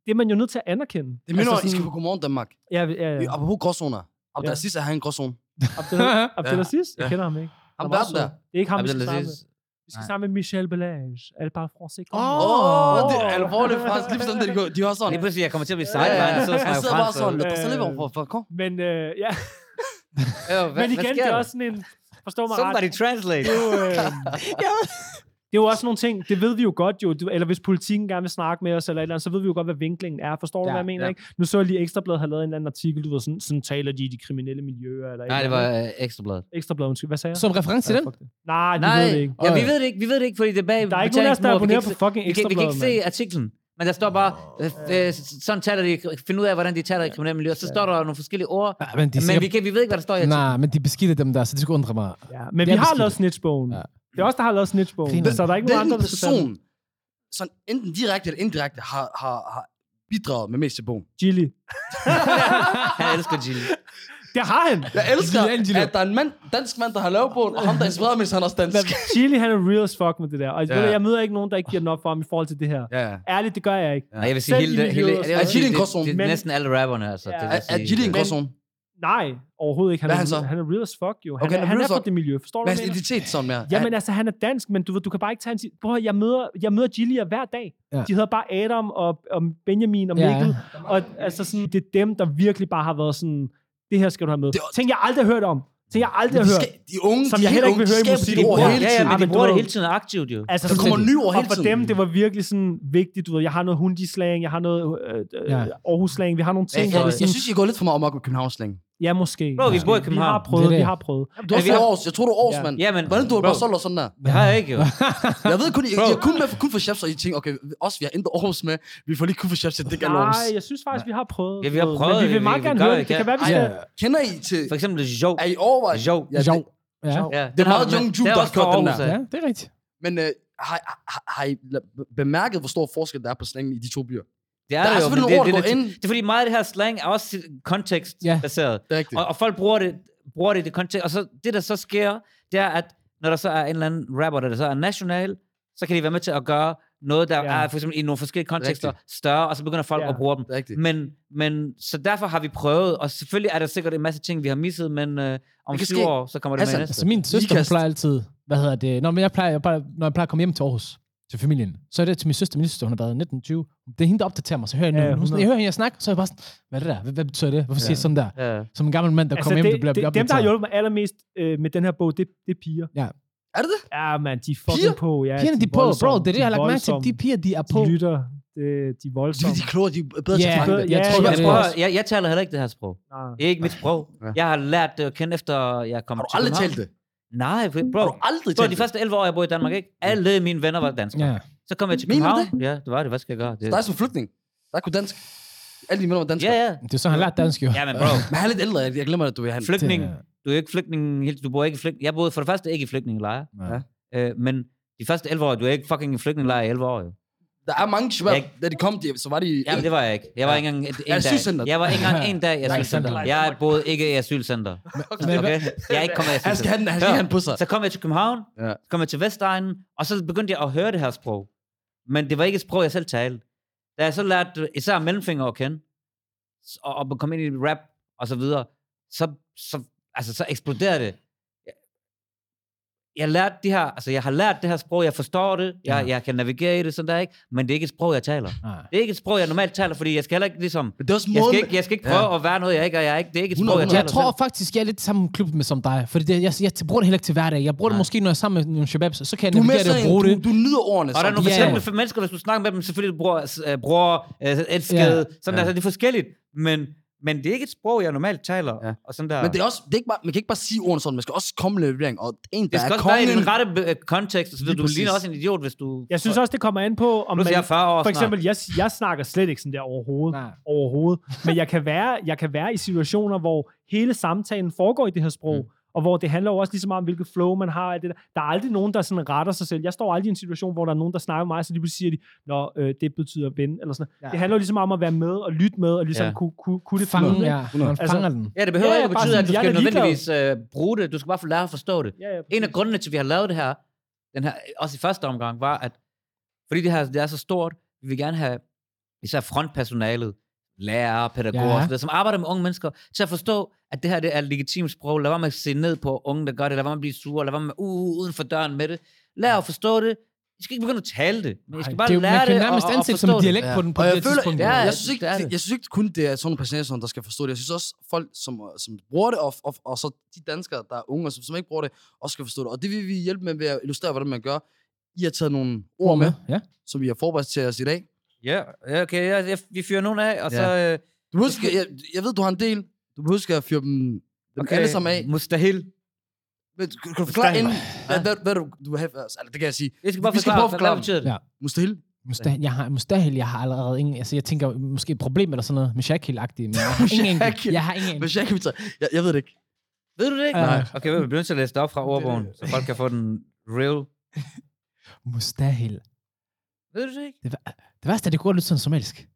det er man jo nødt til at anerkende. Det minder altså, altså, I skal på Godmorgen Danmark. Ja, ja, ja. Apropos gråzoner. Abdel Ja. Er han en gråzone. Abdel, Abdelaziz? Jeg Ja. kender ham ikke. Ham Han var verden sød. der. Det er ikke ham, vi skal med. Abdelaziz. Vi skal Nej. snakke med Michel Belage. Elle parle français. Åh, oh, det er alvorligt faktisk. Lige sådan, de, går- de har sådan. Lige pludselig, jeg kommer til at blive Ja, ja, sideline, ja. så Han snakker sidder bare fransk. sådan. Øh, Le passez for for kom. Men øh, ja, Øh, hvad, men igen, hvad det sker er der? også sådan en... Forstå mig ret. Somebody translate. Det er jo, øh, Det er jo også nogle ting, det ved vi jo godt jo, Du- eller hvis politikken gerne vil snakke med os, eller et eller andet, så ved vi jo godt, hvad vinklingen er. Forstår du, Ja, hvad jeg mener? ja. Ikke? Nu så jeg lige Ekstrabladet har lavet en eller anden artikel, du ved, sådan, sådan taler de i de kriminelle miljøer. Eller Nej, det var øh, ekstrabladet. Ekstrabladet, undskyld. Hvad sagde jeg? Som reference til Ja, den? Nej, vi Nej, ved det ikke. ja, vi ved det ikke, vi ved det ikke, fordi det er bag Der er ikke nogen af os, der abonnerer på fucking Vi kan, vi kan Ekstrabladet, ikke se artiklen, men der står bare, øh, øh, sådan taler de, find ud af, hvordan de taler i kriminelle miljøer. Så står der nogle forskellige ord, Ja, men de men siger, vi, kan, vi ved ikke, hvad der står i nej, men de beskidte dem der, så det skulle undre mig. Ja, men vi har beskidte. lavet snitchbogen. Ja. Det er os, der har lavet snitchbogen. Griner. Så der er ikke nogen Hvilken andre, der den. person, sådan enten direkte eller indirekte, har, har, har bidraget med mest til bogen? Gilly. Jeg elsker Jill. Det har han. Jeg elsker, at der er en mand, dansk mand, der har lavet bogen, og ham, der er inspireret, mens han er også dansk. Chili, han er real as fuck med det der. Og Ja. ja. jeg møder ikke nogen, der ikke giver den op for ham i forhold til det her. Ja, ja. Ærligt, det gør jeg ikke. Og jeg vil sige, Selv hele, hele, sige, noget. Er Jill en det- gråzone? det er næsten alle rapperne, altså. Ja. det Er. Gilly en gråzone? Nej, overhovedet ikke. Han, er han så? han er real as fuck, jo. Han, Okay, er, han er han er fra det miljø. Forstår du, Hvad er identitet sådan mere? Jamen altså, han er dansk, men du ved, du kan bare ikke tage hans... Prøv at, høre, jeg møder, jeg møder Gillier hver dag. Ja. De hedder bare Adam og, og Benjamin og Ja. Mikkel. Og altså sådan, det er dem, der virkelig bare har været sådan, det her skal du have med. Det Ting, jeg aldrig har hørt om. Ting, jeg aldrig de, har hørt. skal, de unge, Som de jeg helt heller ikke unge, vil de høre i musik. de Ja, hele Ja, tiden. ja, men Ja, de men bruger du det hele tiden aktivt, jo. Altså, Der kommer nye ord og hele for tiden. dem, det var virkelig sådan vigtigt, du ved, jeg har noget hundi-slang, jeg har noget øh, øh, Ja. Aarhus-slang, vi har nogle ting, Jeg, hvor jeg, jeg, synes, I går lidt for meget amok med Københavns-slang. Ja, måske. Bro, vi bor i Vi København. har prøvet, Det er det. vi har prøvet. Du er også vi har- Aarhus. Jeg tror, du er Aarhus, Ja. mand. Ja, men... Hvordan du har bare solgt sådan der? Det har jeg ikke, jo. Jeg ved kun, I, Bro. I er kun med for, kun for chefs, og I tænker, okay, os, vi har intet Aarhus med. Vi får lige kun for chefs til Dick Alons. Nej, jeg synes faktisk, vi har prøvet. Ja, vi har ved, prøvet Men vi det, vil vi- meget vi gerne gør høre det, det. Det ja. kan være, vi skal... Kender I til... For eksempel jo. Er I overvejet? Jo. Ja, Jo. det, Ja. Ja, det er meget kørt den der. ja, det er rigtigt. men øh, har, har, har I la- bemærket, hvor stor forskel der er på slangen i de to byer? Det er, Der er det jo, selvfølgelig det, ord, det, der det, går det, ind. det er fordi meget af det her slang er også kontekstbaseret. Det er rigtigt. Og, og folk bruger det, bruger det i det kontekst. Og så det, der så sker, det er, at når der så er en eller anden rapper, der så er national, så kan de være med til at gøre noget, der Ja. ja. er for eksempel i nogle forskellige kontekster større, og så begynder folk Ja. at bruge dem. Rigtigt. Men, men, så derfor har vi prøvet, og selvfølgelig er der sikkert en masse ting, vi har misset, men øh, om syv ske. år, så kommer det Hassan, med næste. Altså min søster, plejer altid, hvad hedder det, når jeg plejer, jeg plejer, når jeg plejer at komme hjem til Aarhus, til familien, så er det til min søster, min søster, hun har været 1920. Det er hende, der opdaterer mig, så hører jeg, Ja, ja, hun, 100. jeg hører hende, jeg snakker, så er jeg bare sådan, hvad er det der? Hvad, hvad betyder det? Hvorfor siger jeg sådan der? Ja. Som en gammel mand, der Altså, kommer hjem, det, der bliver, det, dem, der har opdateret. hjulpet mig allermest øh, med den her bog, det, det er piger. Er det det? Ja, man, de er fucking Piger? på. Ja, Pigerne, de er på, voldsomme, bro, det er det, jeg har lagt mærke til. De piger, de er på. De lytter. Det, de er De, voldsomme. de er klogere, de er bedre til Ja, at fange det. jeg Ja, tror, ja, det jeg, jeg taler heller ikke det her sprog. Nej. Det er ikke mit sprog. Ja. Jeg har lært det at kende efter, jeg kom Har til du aldrig København. talt det? Nej, Har bro. du aldrig Bro, de det? første 11 år, jeg boede i Danmark, ikke? Alle mine venner var danskere. Ja. Så kom jeg til København. Ja, det var det. Hvad skal jeg gøre? Det... Der er som flygtning. Der kunne dansk. Alle dine venner var danskere. Ja, ja. Det er så, han har lært dansk jo. Ja, men bro, Men han er lidt ældre. Jeg glemmer, at du er han. flygtning. Det- Du er ikke flygtning. helt- Du bor ikke i flygtning. Jeg boede for det første ikke i flygtningelejre. Ja. Øh, men de første 11 år, du er ikke fucking i flygtningelejre i 11 år, jo. Der er mange shabab, Jeg- da de kom, de, så var de... Jamen, det var jeg ikke. Jeg var ikke engang et, en Ja, dag. asylcenter. Jeg var ikke engang en dag i asylcenter. Asylcenter. Jeg boede ikke i asylcenter. Okay? Jeg er ikke kommet i Han skal asylcenter. have den, han skal have den på sig. Så kom jeg til København, Ja. så kom jeg til Vestegnen, og så begyndte jeg at høre det her sprog. Men det var ikke et sprog, jeg selv talte. Da jeg så lærte især mellemfinger at kende, og, og kom ind i rap og så videre, så, så, altså, så eksploderede det. Jeg, lærte de her, altså jeg har lært det her sprog, jeg forstår det, jeg, Ja. jeg kan navigere i det, sådan der, ikke? men det er ikke et sprog, jeg taler. Nej. Det er ikke et sprog, jeg normalt taler, fordi jeg skal heller ikke ligesom... Men det er også Jeg skal ikke, jeg skal ikke prøve at være noget, jeg ikke er. Jeg er ikke. Det er ikke et sprog, 100, jeg 100. taler Jeg tror selv. faktisk, jeg er lidt samme klub med som dig. Fordi det, jeg, jeg, bruger det heller ikke til hverdag. Jeg bruger det Nej. måske, når jeg er sammen med nogle shababs, så kan jeg Du er navigere det og bruge det. du, du nyder ordene. Og der er nogle Ja. taler. bestemte mennesker, hvis du snakker med dem, selvfølgelig bror, øh, bror øh, elskede, Ja. sådan Ja. der, så det er forskelligt. Men, men det er ikke et sprog, jeg normalt taler. Ja. Og sådan der. Men det er også, det er ikke bare, man kan ikke bare sige ordene sådan, man skal også komme med levering. Og en, der det skal er også være i kongen... den rette øh, kontekst. og Så Lige du præcis. ligner også en idiot, hvis du... Jeg synes også, det kommer an på, om Nu man... jeg 40 år For snart. eksempel, jeg, jeg snakker slet ikke sådan der overhovedet. Nej. overhovedet. Men jeg kan, være, jeg kan være i situationer, hvor hele samtalen foregår i det her sprog, mm. Og hvor det handler jo også lige så meget om, hvilket flow man har. Det der. der er aldrig nogen, der sådan retter sig selv. Jeg står aldrig i en situation, hvor der er nogen, der snakker med mig, så lige pludselig siger de, Nå, øh, det betyder ven, eller sådan. Ja. Det handler jo ligesom om at være med og lytte med, og ligesom Ja. kunne, kunne, kunne det Fange, ja. Man Altså- fanger den. Ja, det behøver Ja, ikke betyde, sådan, at du skal nødvendigvis øh, bruge det. Du skal bare få lære at forstå det. Ja, ja, En af grundene til, at vi har lavet det her, den her, også i første omgang, var, at fordi det her det er så stort, vi vil gerne have især frontpersonalet, lærere, pædagoger, Ja. ja. osv., som arbejder med unge mennesker, til at forstå, at det her det er legitimt sprog. Lad være med at se ned på unge, der gør det. Lad være med at blive sure. Lad være med uh, uh, uden for døren med det. Lær at forstå det. I skal ikke begynde at tale det, men I skal bare det er jo, lære man kan det nærmest og, og det som en dialekt Ja. på den på Og det jeg føler- tidspunkt. ja. Jeg synes, ikke, det det det. jeg synes ikke kun, det er sådan nogle personer, der skal forstå det. Jeg synes også, folk, som, som bruger det, og, og, og så de danskere, der er unge, og som, som ikke bruger det, også skal forstå det. Og det vil vi hjælpe med ved at illustrere, hvordan man gør. I har taget nogle Ord med. Ja. som vi har forberedt til os i dag. Ja, okay, ja, jeg, vi fyrer nogle af, og Ja. så... Øh, Du husker, jeg, jeg ved, du har en del. Du husker at fyre dem, dem okay. alle sammen af. Mustahil. Men, kan, kan du forklare inden, hvad, hvad, hvad du, du vil have? Altså, det kan jeg sige. Jeg skal bare Vi skal forklare, hvad, forklare hvad betyder det? Ja. Mustahil. Mustahil, jeg har, Mustahil, jeg har allerede ingen... Altså, jeg tænker måske et problem eller sådan noget. Meshakil-agtigt, men jeg har ingen enkelt. Jeg har ingen enkelt. jeg, jeg, ved det ikke. Ved du det ikke? Nej. Okay, vi bliver nødt til at læse det op fra ordbogen, så folk kan få den real. Mustahil. Ved du det ikke? Det, var- det værste er, det kunne lyde sådan somalisk.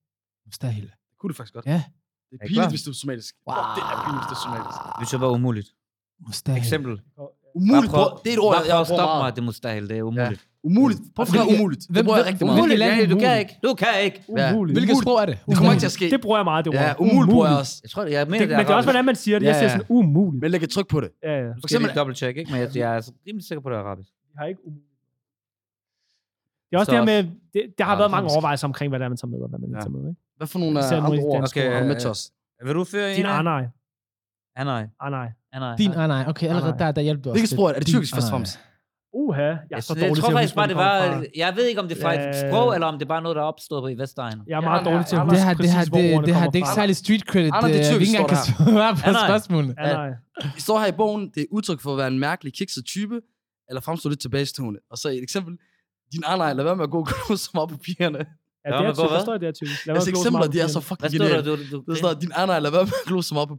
Mustahil. Det kunne det faktisk godt. Ja. Det er Er pinligt, hvis du er somalisk. Wow. Det er pinligt, hvis du er somalisk. Det betyder bare umuligt. Mustahil. Eksempel. Umuligt, prøv, det er et ord, jeg, jeg at bruger stoppe mig, det er mustahil, det er umuligt. Umuligt. Prøv at umuligt. Det hvem- bruger jeg rigtig meget. Hvilket land Ja, du kan umuligt? ikke. Du kan ikke. Ja. Umuligt. Hvilket sprog er det? Det kommer ikke til at ske. Det bruger jeg meget, det ord. Ja, umuligt bruger jeg også. Jeg tror, jeg mener, Det, men det er også, hvordan man siger det. Jeg Ja, siger ja. sådan umuligt. Men læg et tryk på det. Ja, ja. For eksempel- dobbelt check, ikke? Men jeg, jeg er rimelig sikker på, det er arabisk. Vi har ikke umuligt. Det er også Så det her med, det, der har Ja, været mange overvejelser omkring, hvad det er, man tager med, og hvad man ikke Ja. tager med. Ikke? Hvad for nogle af andre ord skal have med til os? Vil du føre Din en af? anaj. Anaj. Anaj. Anaj. Din, nej, okay, allerede der, der hjælper du os. Hvilket sprog er det? Er det Din- tyrkisk først og fremmest? Uha, jeg er Jeg, så jeg, dårlig tror til at faktisk bare, det var... fra. Jeg ved ikke, om det er fra et Ja. sprog, eller om det er bare noget, der er opstået på i Vestegnen. Jeg er meget dårlig til at Det huske har, det hvor det, ordene det, har, kommer det er ikke særlig street credit. Arne, det er øh, vi ikke engang kan svare på nej. spørgsmålene. Anaj. Det står her i bogen, det er udtryk for at være en mærkelig, kikset type, eller fremstå lidt tilbagestående. Og så et eksempel. Din Arne, lad være med at gå og så meget på pigerne. Ja, det er. Der hvad? står det er typisk. Lad Altså mig slå så eksempler, de er på så fucking Hvad står der? geniale. Du, du, Det står, din Arne, lad være med at glo så meget på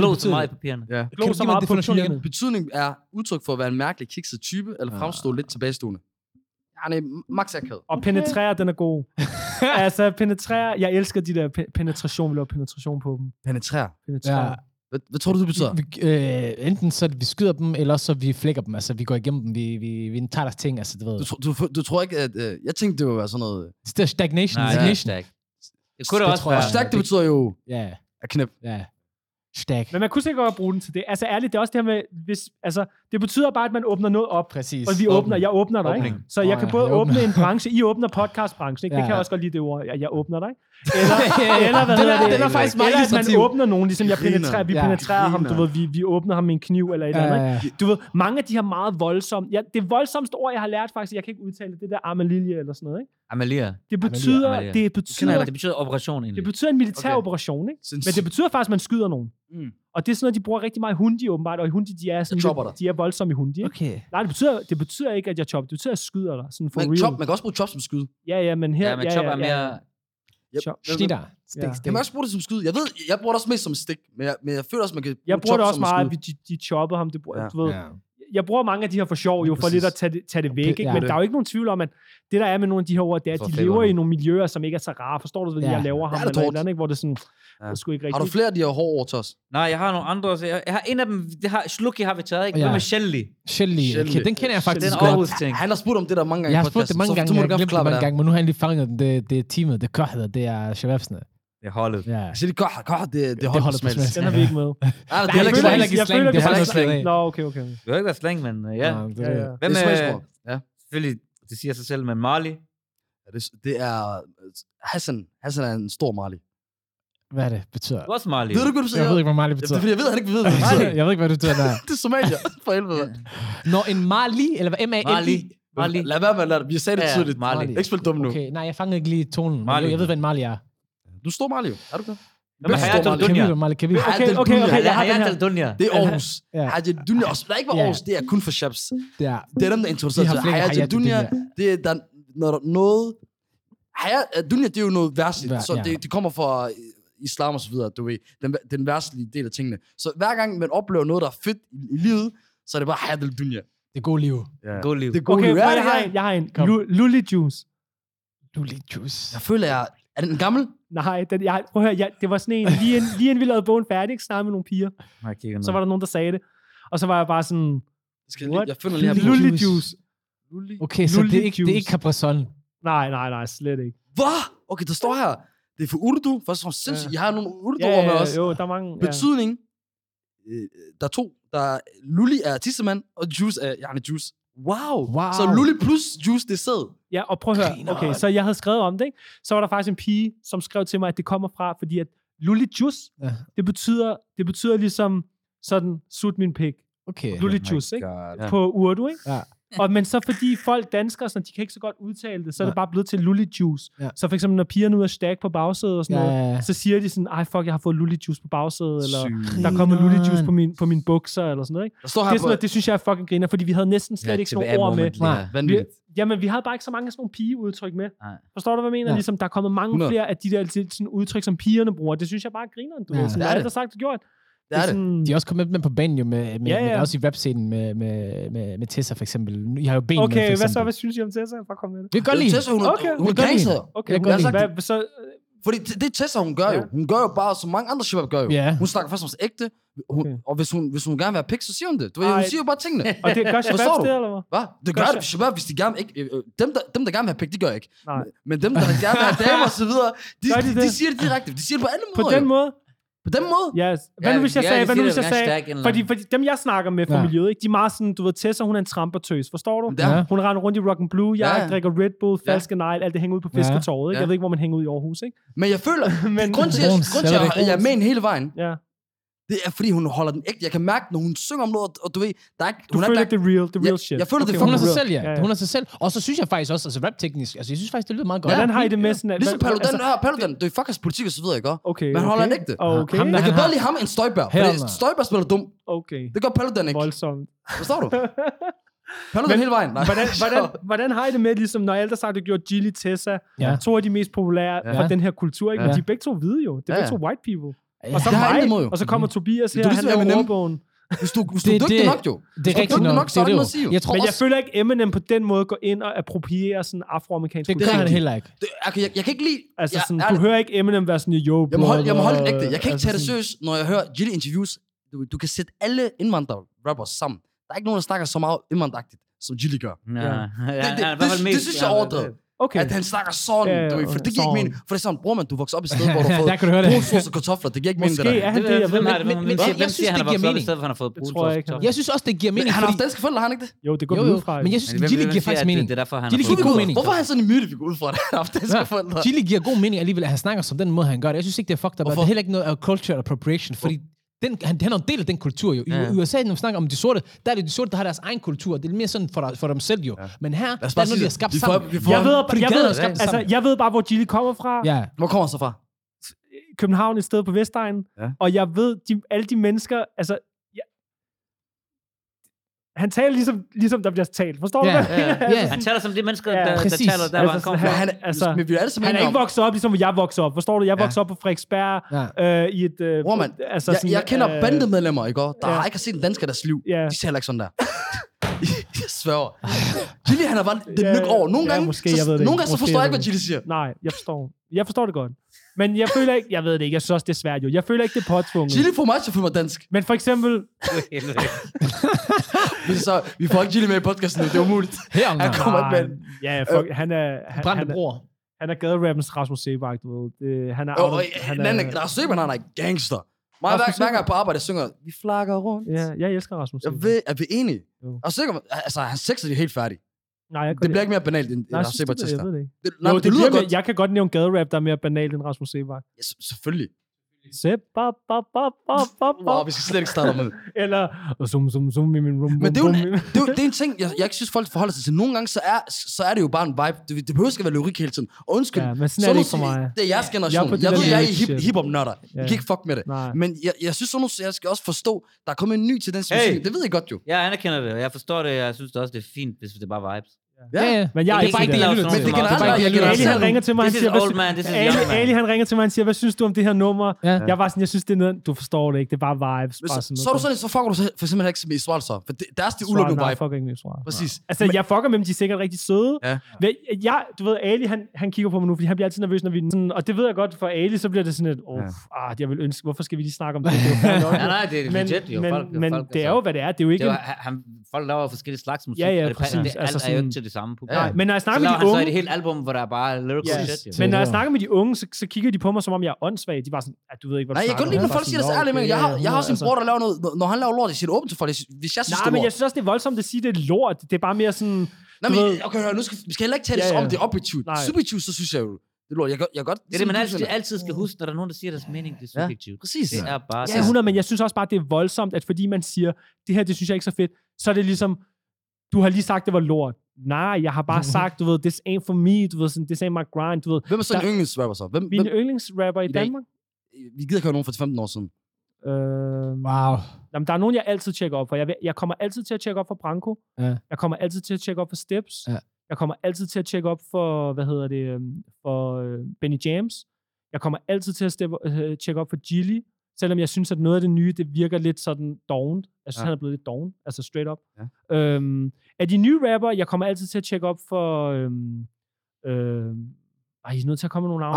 glå det? så meget i det? papirerne. Ja. Du så meget på igen? Betydning er udtryk for at være en mærkelig, kikset type, eller fremstå lidt tilbagestående. Ja, nej, max akavet. Og penetrere, den er god. altså, penetrere, jeg elsker de der pe- penetration, vi laver penetration på dem. Penetrere. Penetrere. Ja. Hvad, hvad tror du, det betyder? Vi, øh, enten så vi skyder dem, eller så vi flækker dem. Altså, vi går igennem dem. Vi, vi, vi tager deres ting. Altså, du ved. Du, du, du tror ikke, at... Øh, jeg tænkte, det ville være sådan noget... Det er stagnation. Nej, det stagnation. stærkt. Det kunne Det det også være. Og stærkt, det betyder jo Ja, at knæppe. ja. Stag. Men man kunne sikkert godt bruge den til det. Altså ærligt, det er også det her med, hvis, altså, det betyder bare, at man åbner noget op. Præcis. Og vi åbner, jeg åbner dig, ikke? Åbning. Så jeg kan ja, både jeg åbner. åbne en branche, I åbner podcastbranchen, ikke? Det Ja, kan jeg ja. også godt lide det ord, jeg, jeg åbner dig. Eller, eller hvad Den hedder er- det? den er faktisk meget eller at man åbner nogen, ligesom jeg penetrerer, vi Ja. penetrerer ham, du ved, vi, vi åbner ham med en kniv eller et eller andet, ikke? Ja, ja. Du ved, mange af de her meget voldsomme, ja, det voldsomste ord, jeg har lært faktisk, jeg kan ikke udtale det, det der armalilje eller sådan noget, ikke? Amalia. Det betyder, Amalia. det Det betyder, det betyder operation det egentlig. betyder en militær Okay. operation, ikke? Men det betyder faktisk, at man skyder nogen. Mm. Og det er sådan noget, de bruger rigtig meget i hundi, åbenbart, og i hundi, de er, sådan chopper lidt, de er voldsomme i hundi. Ikke? Okay. Nej, det betyder, det betyder ikke, at jeg chopper. Det betyder, at jeg skyder dig. Sådan for Man, real. chop, man kan også bruge chop som skyd. Ja, ja, men her... Ja, men chop er mere... Jeg, Chop. jeg, Snitter. Stik, Ja. stik. kan man også bruge det som skyd? Jeg ved, jeg bruger det også mest som stik, men jeg, men jeg føler også, man kan Jeg bruge bruger det også som meget, at de, de choppede ham. Det, bruger, Ja. du ved, Ja. Jeg bruger mange af de her for sjov, jo, for lidt at præcis. tage det, tage det væk. Ikke? Ja, Men det. der er jo ikke nogen tvivl om, at det, der er med nogle af de her ord, det er, at de lever i nogle miljøer, som ikke er så rare. Forstår du, hvad Ja. jeg laver ham? Ja, det er eller eller andet, ikke? Hvor det sådan... Ja. Sgu ikke Har du rigtigt. flere af de her hårde ord? Nej, jeg har nogle andre. Jeg, jeg har en af dem, det har Slucky har vi taget, ikke? Ja. Hvad med Shelly? Shelly. Shelly. Okay, den kender jeg Det er faktisk en godt. Ting. Han har spurgt om det der det er. nu har jeg den. Det, er er er holdet. Ja. Går, går, det, det Det på smags. smags. Den har vi ikke med. Nej, det er Jeg heller ikke slang. ikke jeg føler, det er er faktisk slang. Nå, okay, okay. Det er ikke være slang, men uh, ja. Ja, det, Ja, er ja. det. Hvem Det er er... smagsord. Ja. Selvfølgelig, det siger sig selv, men Marley. Ja, det, det er... Hassan, Hassan er en stor Marley. Hvad er det betyder? Du er også Marley. Ved du, hvad du siger? Jeg ved ikke, hvad Mali Ja, det er betyder. fordi, jeg ved, at han ikke ved, hvad det betyder. Jeg ved ikke, hvad det betyder der. Det er Somalia. For helvede. Når en Mali, eller hvad? M-A-L-I? Marley. Lad være med at lade det. Vi sagde det Ja, tydeligt. Marley. Ikke spil dum nu. Okay, nej, jeg fangede ikke lige tonen. Mali. Jeg ved, hvad en Mali er. Du Marley, jo. Er du er Stor Hayatul Marley. Kan vi Dunya? det, Mali? Kan vi det? Okay, Hayatul okay, Dunya. okay, jeg har den her. Hayatul Dunya. Det er er ikke er er, er dem, der til flere Hayat Hayat Dunya. Dunya. Det er der, når noget... Hayat Dunya, det er jo noget værtsligt. Vær- Så det, det kommer fra øh, islam og så videre, du ved. Den, den værtslige del af tingene. Så hver gang man oplever noget, der er fedt i, i livet, så er det bare Hayat Dunya. det er god liv. Ja. God liv. Det er gode Okay, liv. jeg har en. Jeg har en. Lully Juice. Luli juice. Jeg føler, jeg... Er den gammel? Nej, den, jeg, prøv at høre, jeg, det var sådan en, lige inden, lige inden vi lavede bogen færdig, ikke, snakkede med nogle piger, Jeg kigger så var der nogen, der sagde det. Og så var jeg bare sådan, Jeg, skal lige, What? jeg finder lige her på. Lully Lully Juice. Lully. Okay, så Luli det er ikke, det er juice. ikke Capri-Sun. Nej, nej, nej, slet ikke. Hvad? Okay, der står her. Det er for Urdu. Først og fremmest sindssygt. Jeg har nogle Ja, Urdu-ord med ja, os. jo, der er mange. Ja. Betydning. Øh, Der er to. Der er Lully er tissemand, og Juice er Janne Juice. Wow. Wow. Så Lully plus Juice, det sæd. Ja, og prøv at høre. Okay, så jeg havde skrevet om det, ikke? Så var der faktisk en pige, som skrev til mig, at det kommer fra, fordi at Lully Juice, Ja. det betyder, det betyder ligesom sådan, sut min pik. Okay. Lully Oh Juice, ikke? God. Ja. På urdu, ikke? Ja. Og, men så fordi folk danskere, sådan, de kan ikke så godt udtale det, så er det bare blevet til lullijuice. Ja. Så for eksempel, når pigerne ud af stack på bagsædet og sådan ja, noget, så siger de sådan, ej fuck, jeg har fået lullijuice på bagsædet, eller Sygt. der kommer lullijuice på, min, på mine bukser, eller sådan noget. Ikke? Det, er sådan noget, det synes jeg er fucking griner, fordi vi havde næsten slet ja, ikke sådan nogle ord med. Nej, vi, jamen, vi havde bare ikke så mange af sådan nogle pigeudtryk med. Nej. Forstår du, hvad jeg mener? Ja. Ligesom, der er kommet mange 100. flere af de der sådan, udtryk, som pigerne bruger. Det synes jeg bare griner, du ja, ved. Sådan, det er det. sagt og gjort. Det er det. Sådan... De er også kommet med på banen jo, med, med, ja, ja. Men også i rapscenen med, med, med, med Tessa for eksempel. I har jo ben Okay, med, hvad så? Hvad synes I om Tessa? Bare kom med det. Det kan lige. Tessa, hun, okay. hun, hun er gangster. Okay, jeg kan godt lide. Så, fordi det, det Tessa, hun gør ja. jo. Hun gør jo bare, som mange andre shabab gør jo. Yeah. Hun snakker først om ægte, hun, okay. og hvis hun, hvis hun gerne vil være pik, så siger hun det. Du, Ej. hun siger jo bare tingene. og det gør shabab det, eller hvad? Hvad? Det gør, gør det shabab, hvis de gerne ikke... Øh, øh, dem der, dem, der gerne vil have pik, de gør ikke. Nej. Men dem, der gerne vil have damer og så videre, de, de, de, siger det direkte. De siger det på alle måder. På den måde? På den måde? Yes. Hvad nu hvis jeg, jeg sagde, hvad nu hvis jeg sagde, fordi, fordi dem jeg snakker med fra ja. miljøet, ikke, de er meget sådan, du ved, Tessa, hun er en trampertøs, forstår du? Ja. Hun render rundt i rock and blue, jeg ja. drikker Red Bull, falske ja. negl, alt det hænger ud på fisketorvet, ikke? Jeg ved ikke, hvor man hænger ud i Aarhus, ikke? Men jeg føler, men, grund til, at, grund jeg, jeg er med hele vejen, ja det er fordi, hun holder den ægte. Jeg kan mærke, når hun synger om noget, og du ved, der er ikke... Du hun føler, er, der, det er real, the real ja, shit. Jeg føler, okay, det Hun er sig selv, ja. ja, ja. Hun er sig selv. Og så synes jeg faktisk også, altså rap-teknisk, altså jeg synes faktisk, det lyder meget godt. Ja, Hvordan har I det med sådan... Ja. Ligesom Paludan, altså, her, Paludan, det er fuckers politik og så videre, ikke? Okay, Men han holder den ægte. Ah, okay. Ham, jeg kan bedre lide ham end Støjbær, for Støjbær spiller dum. Okay. Det gør Paludan ikke. Voldsomt. Forstår du? Paludan hele vejen. Nej. Hvordan, hvordan, hvordan har I det med, ligesom, når alle sagt, du gjorde Gilly Tessa, to af de mest populære ja. fra den her kultur, ikke? Men de er begge to hvide jo. Det er begge to white people. Og så, jeg har mig, og så kommer mm. Tobias her, du, ligesom han laver ordbogen. Hvis du, hvis du det, er dygtig nok, jo. Det er rigtigt nok. nok, så det, er det noget at jeg tror Men jeg også, føler ikke, Eminem på den måde går ind og approprierer sådan afroamerikansk kultur. Det gør han heller ikke. Det, okay, jeg, jeg, kan ikke lide... Altså, sådan, jeg, du hører ikke Eminem være sådan, jo, jeg må holde, jeg må holde ægte. Jeg kan ikke altså tage det seriøst, når jeg hører Jilly interviews. Du, du kan sætte alle indvandrer-rappers sammen. Der er ikke nogen, der snakker så meget indvandreragtigt, som Jilly gør. Ja. Det, det, det, det, det, synes jeg er overdrevet. Okay. At han snakker sådan, ja, ja, du, for det giver ikke mening. For det er sådan, bror man, du vokser op i stedet, hvor du har fået brunsås og kartofler. Det giver ikke mening, det der. Måske er han det, jeg ved. Men, men, men, jeg synes, det giver mening. Stedet, han har fået brunsås og Jeg synes også, det giver mening. Han har haft danske forældre, har han ikke det? Jo, det går ud fra. Men jeg synes, Gilly giver faktisk mening. Det er derfor, han Gilly giver mening. Hvorfor har han sådan en myte, vi går ud fra, at han har haft danske forældre? Gilly giver god mening alligevel, at han snakker som den måde, han gør det. Jeg synes ikke, det er fucked up. Det er heller ikke noget uh, culture appropriation, fordi den, han, han er en del af den kultur jo. I ja. USA, når vi snakker om de sorte, der er det de sorte, der har deres egen kultur. Det er mere sådan for, for dem selv jo. Ja. Men her, der er noget, de har skabt vi får, sammen. Vi får, jeg, ved, jeg, ved, altså, jeg ved bare, hvor Gilly kommer fra. Ja. Hvor kommer han så fra? København et sted på Vestegn. Ja. Og jeg ved, de, alle de mennesker, altså han taler ligesom, ligesom der bliver talt. Forstår yeah, du? Yeah, yeah. han taler som de mennesker, yeah, der, der, taler, der altså, var han kom han, altså, men vi er alle han er ikke vokset op, ligesom jeg voksede op. Forstår du? Jeg voksede ja. op på Frederiksberg ja. øh, i et... Øh, Bro, man, altså, jeg, sådan, jeg kender øh, bandemedlemmer, ikke? Der ja. har ikke set en dansker deres liv. Ja. De taler ikke sådan der. jeg svær. Gilly, han har bare det ja, over. Nogle ja, gange, måske, så, nogle gange så forstår jeg ikke, hvad Gilly siger. Nej, jeg forstår. Jeg forstår det godt. Men jeg føler ikke, jeg ved det ikke, jeg synes også, det er svært jo. Jeg føler ikke, det er påtvunget. Chili for mig, så føler mig dansk. Men for eksempel... vi, så, vi får ikke Gilly med i podcasten nu, det er umuligt. Her, han kommer med. Ja, fuck, øh, han er... Han, brændte han, bror. Han er gaderappens Rasmus Sebak, du ved. Det, han er... Oh, og, øh, han, han er, Rasmus Sebak, han er gangster. Mig hver, hver gang på arbejde, synger, vi flakker rundt. Ja, jeg elsker Rasmus Sebak. Jeg ved, er vi enige? Jo. Og sikker, altså, han sexer de helt færdig. Nej, jeg det bliver ikke mere banalt end Rasmus Sebak-tester. Jeg ved det ikke. Det, nej, jo, det, det lyder bliver, godt. Jeg kan godt nævne gaderap, der er mere banalt end Rasmus Sebak. Ja, selvfølgelig. Zip, bop, bop, bop, bop, bop, bop. Wow, vi skal slet ikke starte med det. Eller zoom, zoom, zoom i min rum. Men det er, jo, det, er, det er en ting, jeg, jeg ikke synes, folk forholder sig til. Nogle gange, så er, så er det jo bare en vibe. Det, det behøver ikke at være lyrik hele tiden. Og undskyld, ja, men sådan er det ikke for mig. Det er jeres generation. Jeg, jeg ved, jeg er hip, hip-hop-nørder. Yeah. I kan ikke fuck med det. Nej. Men jeg, jeg synes, sådan jeg skal også forstå, der er kommet en ny til den hey. musik. Det ved jeg godt jo. Jeg anerkender det. Jeg forstår det. Jeg synes det også, det er fint, hvis det er bare vibes. Ja, ja. Men jeg det er bare ikke det, jeg lytter til. Det er bare ikke det, jeg Ali, han ringer til mig, han siger, old man, this Ali, Ali, han ringer til mig, han siger, hvad synes du om det her nummer? Ja. Jeg var sådan, jeg synes, det er noget, du forstår det ikke, det er bare vibes. Bare sådan så, du sådan, så fucker du for simpelthen ikke med Israel så, for deres det udelukkende vibe. Jeg fucker ikke med Israel. Præcis. Altså, jeg fucker med dem, de er sikkert rigtig søde. Men Jeg, du ved, Ali, han, han kigger på mig nu, fordi han bliver altid nervøs, når vi sådan, og det ved jeg godt, for Ali, så bliver det sådan et, åh, ah, jeg vil ønske, hvorfor skal vi lige snakke om det? Nej, nej, det er legit, jo. Men det er jo, hvad det er. Det er jo ikke... Folk laver forskellige slags musik. Ja, ja, præcis. Altså, det samme publikum. Nej, men når jeg snakker så med de unge... Så er det helt album, hvor der er bare lyrical yes. shit. Jo. Men når jeg snakker med de unge, så, så kigger de på mig, som om jeg er åndssvag. De var sådan, at du ved ikke, hvad du Nej, jeg kan godt når folk siger det ærligt, men jeg har, jeg har altså. også en bror, der laver noget... Når han laver lort, jeg siger det åbent til folk, hvis jeg synes, Nej, det men jeg synes også, det er voldsomt at sige, det er lort. Det er bare mere sådan... Nej, men okay, nu skal, vi skal heller ikke tale ja, ja. om det objektivt. Subjektivt, så synes jeg jo, det lort. Jeg, jeg, jeg godt, det er det, man altid, altid skal huske, når der er nogen, der siger deres mening. Det er subjektivt. Ja, præcis. Det er bare... Ja, 100, men jeg synes også bare, det er voldsomt, at fordi man siger, det her, det synes jeg ikke så fedt, så er det ligesom, du har lige sagt, det var lort. Nej, jeg har bare sagt, du ved, this ain't for me, du ved, sådan, this ain't my grind, du ved. Hvem er så Der- en yndlingsrapper så? Hvem, Min hvem, yndlingsrapper i, I dag? Danmark? vi gider ikke høre nogen for 15 år siden. Øh, Wow. jamen, der er nogen, jeg altid tjekker op for. Jeg, jeg kommer altid til at tjekke op for Branko. Ja. Jeg kommer altid til at tjekke op for Steps. Ja. Jeg kommer altid til at tjekke op for, hvad hedder det, øhm, for øh, Benny James. Jeg kommer altid til at steppe, øh, tjekke op for Gilly, selvom jeg synes, at noget af det nye, det virker lidt sådan dovent. Jeg synes, Ja. ja. han er blevet lidt doven, altså straight up. Ja. Øhm, af de nye rapper, jeg kommer altid til at tjekke op for... Øhm, øhm, ej, I er nødt til at komme med nogle navne.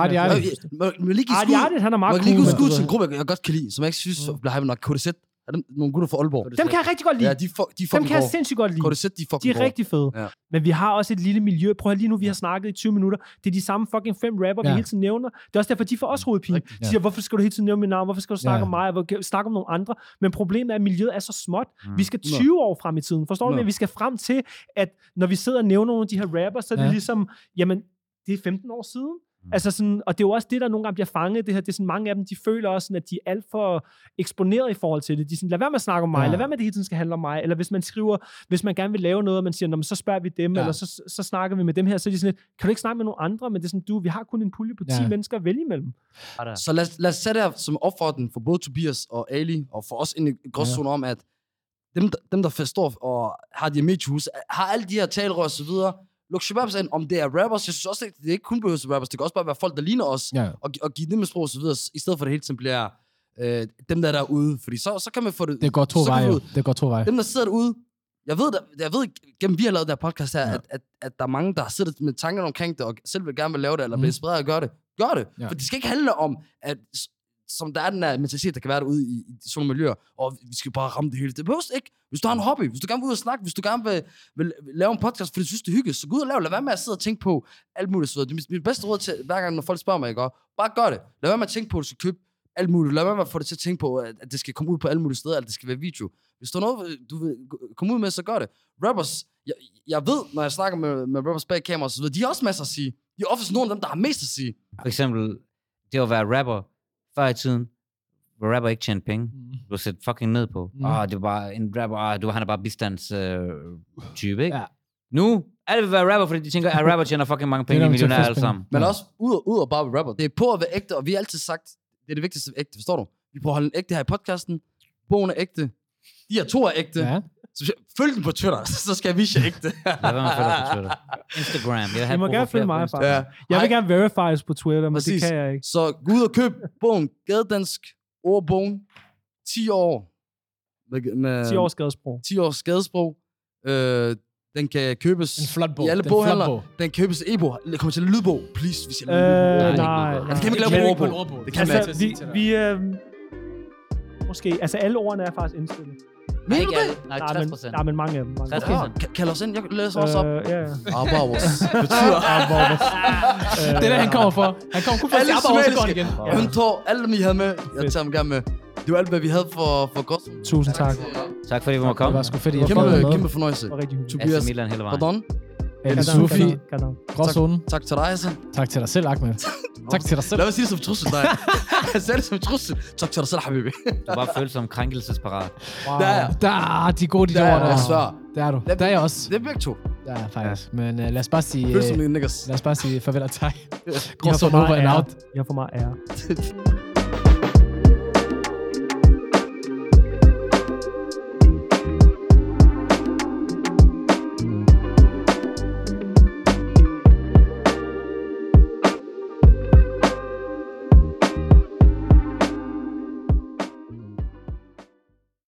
Lige give Artie skud? Artie, han er meget jeg lige cool. give men skud til en gruppe, jeg godt kan lide, som jeg ikke synes Mm. hypet nok. KDZ. Er dem nogle gutter fra Aalborg? Dem kan jeg rigtig godt lide. Ja, de, fu- de Dem kan jeg sindssygt godt lide. KDZ, de er De fucking er rigtig fede. Ja. Men vi har også et lille miljø. Prøv at lige nu, vi har snakket i 20 minutter. Det er de samme fucking fem rapper, vi Ja. hele tiden nævner. Det er også derfor, de får også hovedpine. Rigtigt. De siger, hvorfor skal du hele tiden nævne mit navn? Hvorfor skal du snakke Ja. om mig? Hvor- Snakke om nogle andre? Men problemet er, at miljøet er så småt. Mm. Vi skal Nå. 20 år frem i tiden. Forstår du? Nå. Men vi skal frem til, at når vi sidder og nævner nogle af de her rapper, så er det Ja. ligesom, jamen, det er 15 år siden. Mm. Altså sådan, og det er jo også det, der nogle gange bliver fanget det her. Det er sådan, mange af dem, de føler også, sådan, at de er alt for eksponeret i forhold til det. De er sådan, lad være med at snakke om mig, Ja. ja. lad være med, at det hele tiden skal handle om mig. Eller hvis man skriver, hvis man gerne vil lave noget, og man siger, Nå, men så spørger vi dem, Ja. ja. eller så, så snakker vi med dem her, så er de sådan lidt, kan du ikke snakke med nogle andre? Men det er sådan, du, vi har kun en pulje på 10 Ja. mennesker at vælge imellem. Så lad, lad os sætte det her som opfordring for både Tobias og Ali, og for os ind i gråzone om, at dem, der- dem der forstår og har de her mediehus, har alle de her talerør og så videre, luk shababs ind, om det er rappers. Jeg synes også, at det ikke kun behøver at rappers. Det kan også bare være folk, der ligner os, Ja. og, og give dem et sprog og så videre, i stedet for at det hele tiden bliver øh, dem, der er derude. Fordi så, så kan man få det... Det går to veje. Det går to veje. Dem, der sidder derude, jeg ved, der, jeg ved gennem vi har lavet det her podcast her, Ja. at, at, at, der er mange, der sidder med tankerne omkring det, og selv vil gerne vil lave det, eller Mhm. bliver inspireret og gøre det. Gør det. Ja. For det skal ikke handle om, at som der er den der mentalitet, der kan være derude i, i sådan nogle miljøer, og vi skal bare ramme det hele. Det behøves ikke. Hvis du har en hobby, hvis du gerne vil ud og snakke, hvis du gerne vil, vil lave en podcast, fordi du synes, det er hyggeligt, så gå ud og lav. Lad være med at sidde og tænke på alt muligt. Så det er mit, mit bedste råd til, hver gang, når folk spørger mig, ikke? Bare gør det. Lad være med at tænke på, at du skal købe alt muligt. Lad være med at få det til at tænke på, at at det skal komme ud på alle mulige steder, eller det skal være video. Hvis der er noget, du vil komme ud med, så gør det. Rappers, jeg, jeg ved, når jeg snakker med, med rappers bag kamera så videre, de har også masser at sige. De er oftest nogle af dem, der har mest at sige. For eksempel, det at være rapper før i tiden, hvor rapper ikke tjente penge. Mm. Du var set fucking ned på. Mm. Åh, det var bare en rapper, ah, du, han er bare bistandstype, øh, type, ikke? Ja. Nu, alle vil være rapper, fordi de tænker, at rapper tjener fucking mange penge, de er millionærer alle sammen. Men Ja. også ud og, ud og bare være rapper. Det er på at være ægte, og vi har altid sagt, det er det vigtigste ægte, forstår du? Vi prøver at holde en ægte her i podcasten. Bogen er ægte. De her to er ægte. Ja. Ja. Så følg den på Twitter, så skal vise jer ægte. Lad være med at følge på Twitter. Instagram. Jeg, I må gerne følge på mig, faktisk. Jeg vil gerne verifies på Twitter, men Præcis. det kan jeg ikke. Så gå ud og køb bogen. Gadedansk ordbogen. 10 år. Med, med 10 års skadesprog. 10 års skadesprog. Øh, den kan købes En flot bog. i alle Det er boghandler. bog. Den kan købes i e-bog. Det kommer til en lydbog. Please, hvis jeg Øh, laver lydbog. nej, nej. nej. Altså, kan vi ikke Det lave en vi ordbog? Det kan vi Altså, ikke. vi, vi øh, måske, altså alle ordene er faktisk indstillet. Nej, Mener ikke du det? alle. Nej, Nej, 60 men, procent. nej, men mange af dem. Mange af 60 dem. Ja, ka- kald os ind. Jeg læser også op. Øh, ja, ja. Arbavos. Betyder Arbavos. Det er det, han kommer for. Han kommer kun for at Alle sige, går igen. Hun tog alle dem, I havde med. Jeg tager dem gerne med. Det var alt, hvad vi havde for, for godt. Tusind tak. Tak fordi vi må Det komme. var sgu fedt, at jeg Kæmpe, kæmpe fornøjelse. Det var rigtig hyggeligt. Tobias, Milan hele vejen. pardon. El Kadam, Sufi, kadam, kadam. Gråzonen. Tak til dig, Hassan. Tak til dig selv, Ahmed. Tak til dig selv. Lad mig sige det som trussel, nej. Jeg sagde det som trussel. Tak til dig selv, habibi. Du bare følt som krænkelsesparat. Wow. Der er jeg. Der er de gode, de Der er ord jeg, der. jeg svær. Der er du. Der er jeg også. Det er begge to. Der er faktisk. Men uh, lad os bare sige... Som Uh, mine niggas. lad os bare sige farvel og tak. Gråzonen over and out. Har for meget ære.